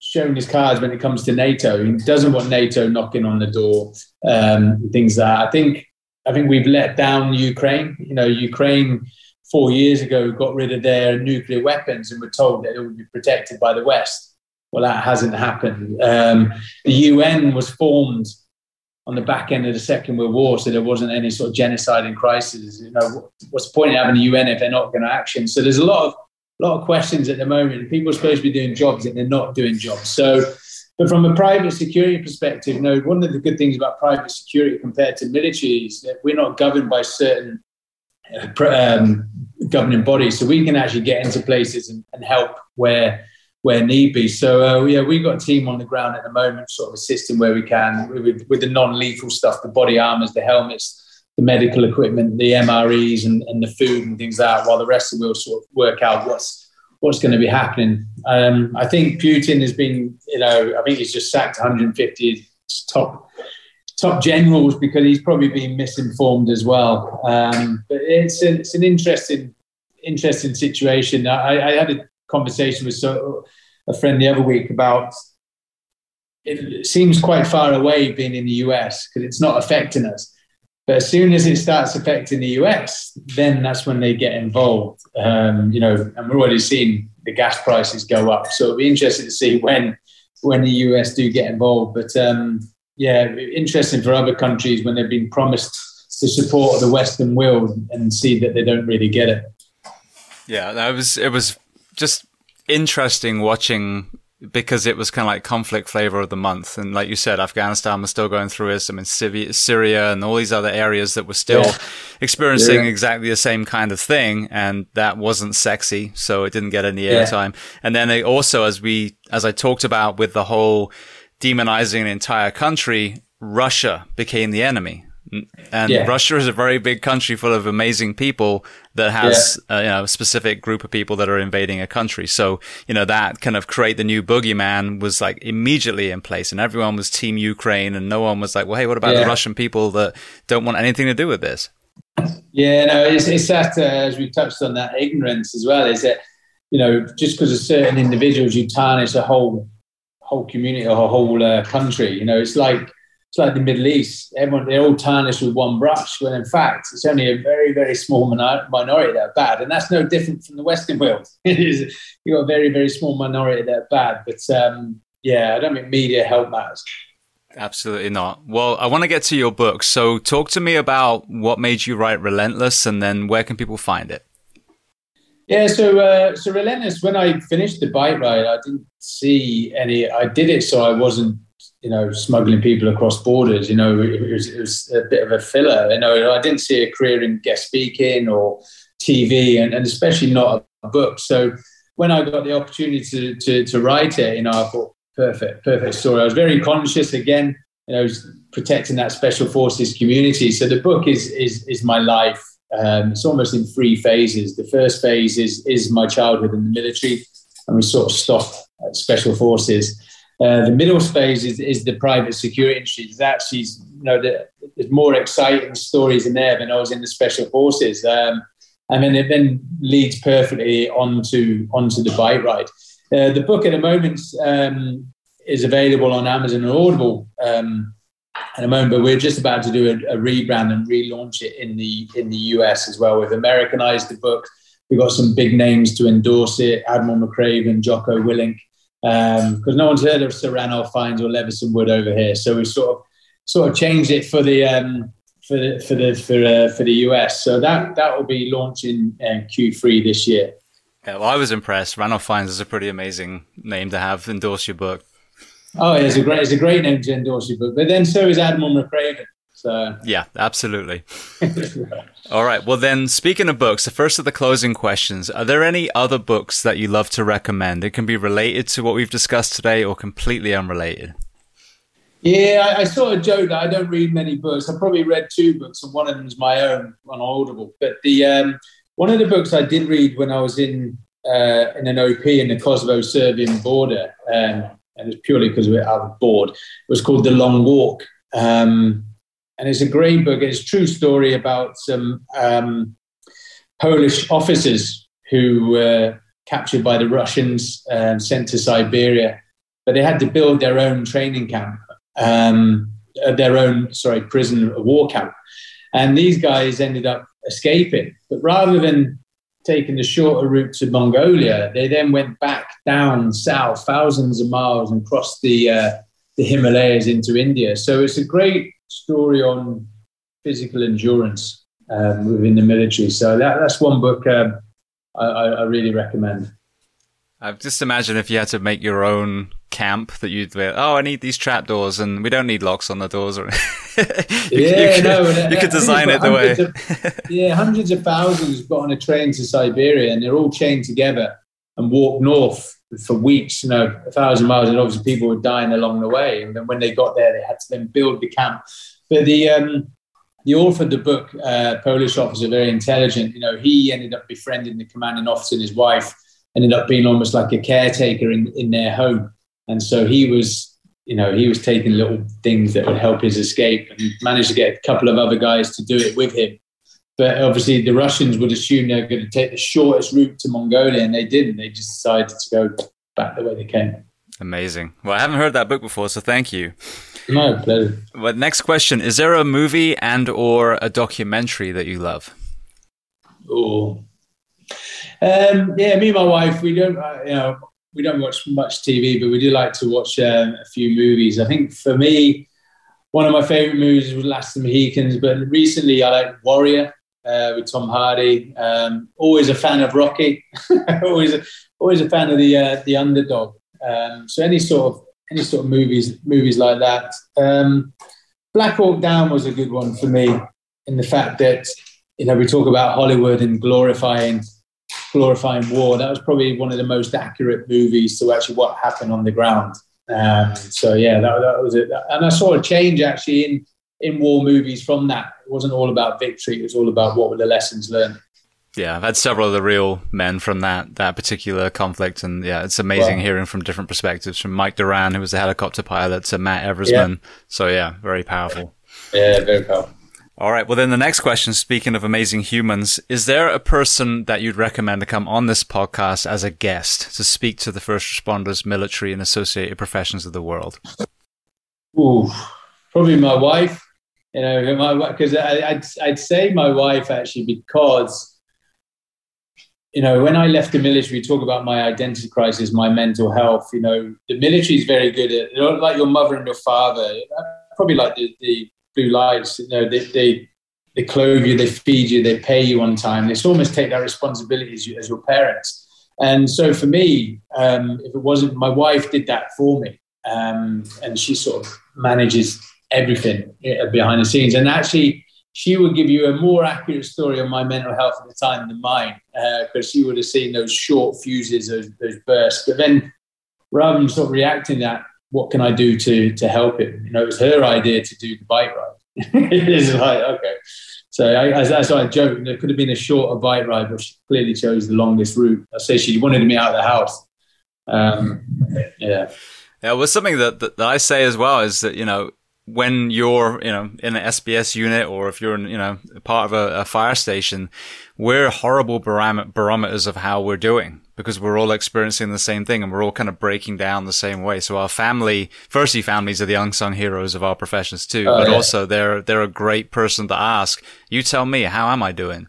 Speaker 2: shown his cards when it comes to NATO. He doesn't want NATO knocking on the door, um, things like that. I think I think we've let down Ukraine. You know, Ukraine four years ago got rid of their nuclear weapons and were told that it would be protected by the West. well, that hasn't happened. Um, the UN was formed on the back end of the Second World War, so there wasn't any sort of genocide and crisis. You know, what's the point of having the UN if they're not going to action? So there's a lot of a lot of questions at the moment. People are supposed to be doing jobs and they're not doing jobs. So, but from a private security perspective, you know, one of the good things about private security compared to military is that we're not governed by certain uh, um, governing bodies, so we can actually get into places and, and help where where need be. So uh, yeah, we've got a team on the ground at the moment, sort of assisting where we can with, with the non-lethal stuff, the body armors, the helmets, the medical equipment, the MREs, and, and the food and things like that. While the rest of will sort of work out what's what's going to be happening. Um, I think Putin has been, you know, I think he's just sacked 150 top top generals because he's probably been misinformed as well. Um, but it's a, it's an interesting interesting situation. I, I had a conversation with a friend the other week about it seems quite far away being in the US because it's not affecting us. But as soon as it starts affecting the US, then that's when they get involved. Um, you know, and we're already seeing the gas prices go up. So it'll be interesting to see when when the US do get involved. But um, yeah, interesting for other countries when they've been promised the support the Western world and see that they don't really get it.
Speaker 1: Yeah, that was it was just interesting watching because it was kind of like conflict flavor of the month. And like you said, Afghanistan was still going through it. I mean, Syria and all these other areas that were still yeah. experiencing yeah. exactly the same kind of thing. And that wasn't sexy. So it didn't get any airtime. Yeah. And then they also, as we, as I talked about with the whole demonizing an entire country, Russia became the enemy. And yeah. Russia is a very big country full of amazing people that has yeah. uh, you know, a specific group of people that are invading a country. So, you know, that kind of create the new boogeyman was like immediately in place and everyone was team Ukraine and no one was like, well, hey, what about yeah. the Russian people that don't want anything to do with this?
Speaker 2: Yeah, no, it's, it's that, uh, as we touched on that ignorance as well, is that, you know, just because of certain individuals, you tarnish a whole, whole community or a whole uh, country. You know, it's like, it's like the Middle East. Everyone they're all tarnished with one brush. When in fact, it's only a very very small minority that are bad, and that's no different from the Western world. *laughs* You've got a very very small minority that are bad, but um, yeah, I don't think media help matters.
Speaker 1: Absolutely not. Well, I want to get to your book. So, talk to me about what made you write Relentless, and then where can people find it?
Speaker 2: Yeah, so uh, so Relentless. When I finished the bike ride, I didn't see any. I did it so I wasn't you know, smuggling people across borders. You know, it was, it was a bit of a filler. You know, I didn't see a career in guest speaking or TV, and, and especially not a book. So when I got the opportunity to, to, to write it, you know, I thought, perfect, perfect story. I was very conscious again, you know, protecting that special forces community. So the book is is is my life. Um, it's almost in three phases. The first phase is is my childhood in the military, and we sort of stop at special forces. Uh, the middle phase is, is the private security industry. That she's, you know, the, there's more exciting stories in there than I was in the special forces. Um, and then it then leads perfectly onto onto the bike ride. Uh, the book at the moment um, is available on Amazon and Audible um, at the moment, but we're just about to do a, a, rebrand and relaunch it in the in the US as well. We've Americanized the book. We've got some big names to endorse it: Admiral McRaven, Jocko Willink because um, no one's heard of Sir Ranulph Fiennes or Levison Wood over here. So we sort of sort of changed it for the um, for the for the for, uh, for the US. So that that will be launching in Q3 this year.
Speaker 1: Yeah, well, I was impressed. Ranulph Fiennes is a pretty amazing name to have endorse your book.
Speaker 2: Oh, it's a great it's a great name to endorse your book. But then so is Admiral McRaven. So
Speaker 1: yeah, absolutely. *laughs* All right. Well, then, speaking of books, the first of the closing questions: Are there any other books that you love to recommend? It can be related to what we've discussed today, or completely unrelated.
Speaker 2: Yeah, I, I sort of joke that I don't read many books. I've probably read two books, and one of them is my own on Audible. But the um, one of the books I did read when I was in uh, in an OP in the Kosovo-Serbian border, um, and it's purely because we are bored. It was called The Long Walk. Um, and it's a great book. It's a true story about some um, Polish officers who were captured by the Russians, um, sent to Siberia, but they had to build their own training camp, um, uh, their own sorry prison war camp, and these guys ended up escaping. But rather than taking the shorter route to Mongolia. They then went back down south, thousands of miles, and crossed the uh, the Himalayas into India. So it's a great story on physical endurance um, within the military. So that, that's one book um, I, I, really recommend.
Speaker 1: I've just imagine if you had to make your own camp that you'd be, oh, I need these trapdoors and we don't need locks on the doors. Or *laughs*
Speaker 2: you, yeah, you could,
Speaker 1: no, you could design it the way.
Speaker 2: Of, yeah, hundreds of thousands got on a train to Siberia and they're all chained together and walk north for weeks, you know, a thousand miles. And obviously people were dying along the way. And then when they got there, they had to then build the camp. But the, um, the author of the book, uh, Polish officer, very intelligent. You know, he ended up befriending the commanding officer and his wife. Ended up being almost like a caretaker in, in their home, and so he was, you know, he was taking little things that would help his escape, and managed to get a couple of other guys to do it with him. But obviously, the Russians would assume they're going to take the shortest route to Mongolia, and they didn't. They just decided to go back the way they came.
Speaker 1: Amazing. Well, I haven't heard that book before, so thank you.
Speaker 2: My pleasure.
Speaker 1: But next question: Is there a movie and or a documentary that you love?
Speaker 2: Oh, um, yeah. Me and my wife, we don't, uh, you know, we don't watch much TV, but we do like to watch um, a few movies. I think for me, one of my favorite movies was Last of the Mohicans, but recently I like Warrior uh, with Tom Hardy. Um, always a fan of Rocky. *laughs* always, always a fan of the uh, the underdog. Um, so any sort of any sort of movies movies like that. Um, Black Hawk Down was a good one for me in the fact that you know we talk about Hollywood and glorifying glorifying war. That was probably one of the most accurate movies to actually what happened on the ground. Um, so yeah, that, that was it. And I saw a change actually in in war movies from that. It wasn't all about victory. It was all about what were the lessons learned
Speaker 1: yeah, I've had several of the real men from that that particular conflict, and yeah, it's amazing hearing from different perspectives from Mike Durant, who was the helicopter pilot, to Matt Eversmann. Yeah. So yeah, very powerful.
Speaker 2: Yeah, very powerful.
Speaker 1: All right. Well, then the next question, speaking of amazing humans, is there a person that you'd recommend to come on this podcast as a guest to speak to the first responders, military, and associated professions of the world?
Speaker 2: Ooh, probably my wife. You know, because I'd I'd say my wife actually because you know, when I left the military, talk about my identity crisis, my mental health. You know, the military is very good at, you know, like your mother and your father, probably like the, the blue lights. You know, they, they they clothe you, they feed you, they pay you on time. They almost take that responsibility as, you, as your parents. And so for me, um, if it wasn't, my wife did that for me, um, and she sort of manages everything uh, behind the scenes. And actually, she would give you a more accurate story on my mental health at the time than mine, because uh, she would have seen those short fuses, those, those bursts. But then, rather than sort of reacting that, what can I do to to help him? You know, it was her idea to do the bike ride. *laughs* it's like okay. So I, that's why I joke. There could have been a shorter bike ride, but she clearly chose the longest route. I say she wanted me out of the house. Um, yeah.
Speaker 1: Yeah, well, something that, that I say as well is that you know when you're, you know, in an SBS unit or if you're, in, you know, part of a, a fire station, we're horrible barometers of how we're doing because we're all experiencing the same thing and we're all kind of breaking down the same way. So our family, firstly, families are the unsung heroes of our professions too, oh, but yeah. also they're, they're a great person to ask. You tell me, how am I doing?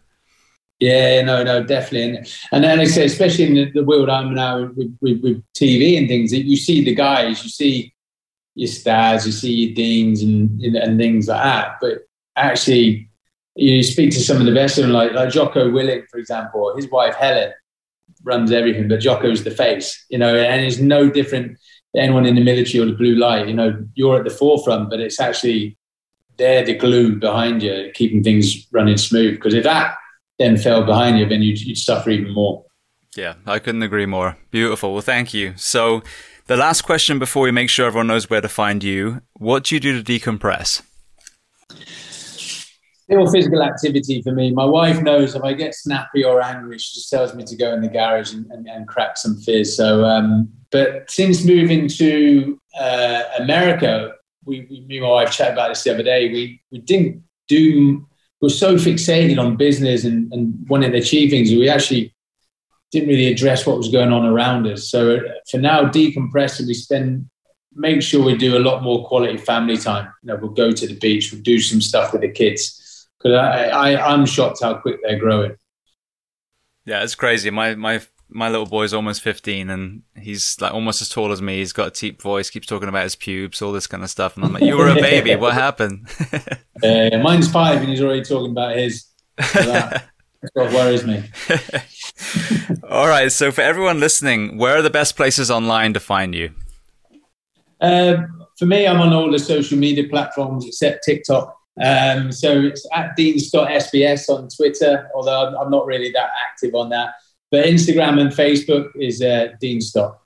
Speaker 2: Yeah, no, no, definitely, and and then I say, especially in the, the world I'm now with, with, with TV and things, that you see the guys, you see your stars, you see your deans and, and things like that. But actually, you speak to some of the best of them, like, like Jocko Willink, for example, his wife Helen runs everything, but Jocko's the face, you know, and it's no different to anyone in the military or the blue light. You know, you're at the forefront, but it's actually they're the glue behind you, keeping things running smooth. Because if that then fell behind you, then you'd, you'd suffer even more.
Speaker 1: Yeah, I couldn't agree more. Beautiful. Well, thank you. So, the last question before we make sure everyone knows where to find you what do you do to decompress?
Speaker 2: Still physical activity for me. My wife knows if I get snappy or angry, she just tells me to go in the garage and, and, and crack some fizz. So, um, but since moving to uh, America, we, we, me and my wife chatted about this the other day. We we didn't do. We were so fixated on business and, and wanting to achieve things. We actually didn't really address what was going on around us. So uh, for now, decompressing, we spend make sure we do a lot more quality family time. You know, we'll go to the beach, we'll do some stuff with the kids because I, I I'm shocked how quick they're growing.
Speaker 1: Yeah, it's crazy. My my my little boy's almost 15 and he's like almost as tall as me. He's got a deep voice, keeps talking about his pubes, all this kind of stuff. And I'm like, you were a *laughs* baby. What happened? *laughs*
Speaker 2: uh, mine's five and he's already talking about his. That. *laughs* That's what worries me. *laughs*
Speaker 1: all right. So for everyone listening, where are the best places online to find you?
Speaker 2: Um, for me, I'm on all the social media platforms except TikTok. Um, so it's at deans.sbs on Twitter, although I'm, I'm not really that active on that. But Instagram and Facebook is uh, Dean Stott.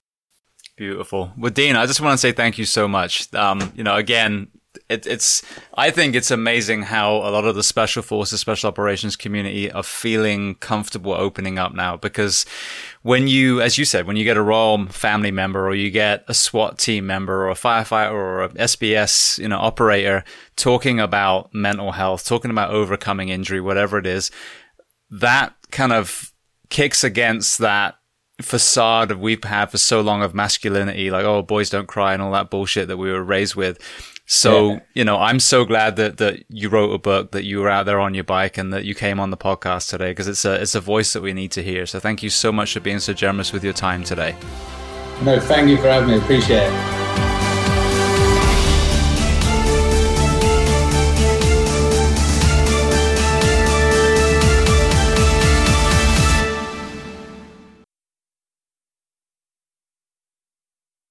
Speaker 1: Beautiful. Well, Dean, I just want to say thank you so much. Um, you know, again, it, it's I think it's amazing how a lot of the special forces, special operations community are feeling comfortable opening up now because when you, as you said, when you get a royal family member or you get a SWAT team member or a firefighter or a SBS, you know, operator talking about mental health, talking about overcoming injury, whatever it is, that kind of kicks against that facade we've had for so long of masculinity, like, oh, boys don't cry and all that bullshit that we were raised with. So, yeah. you know, I'm so glad that, that you wrote a book, that you were out there on your bike and that you came on the podcast today because it's a, it's a voice that we need to hear. So thank you so much for being so generous with your time today.
Speaker 2: No, thank you for having me. Appreciate it.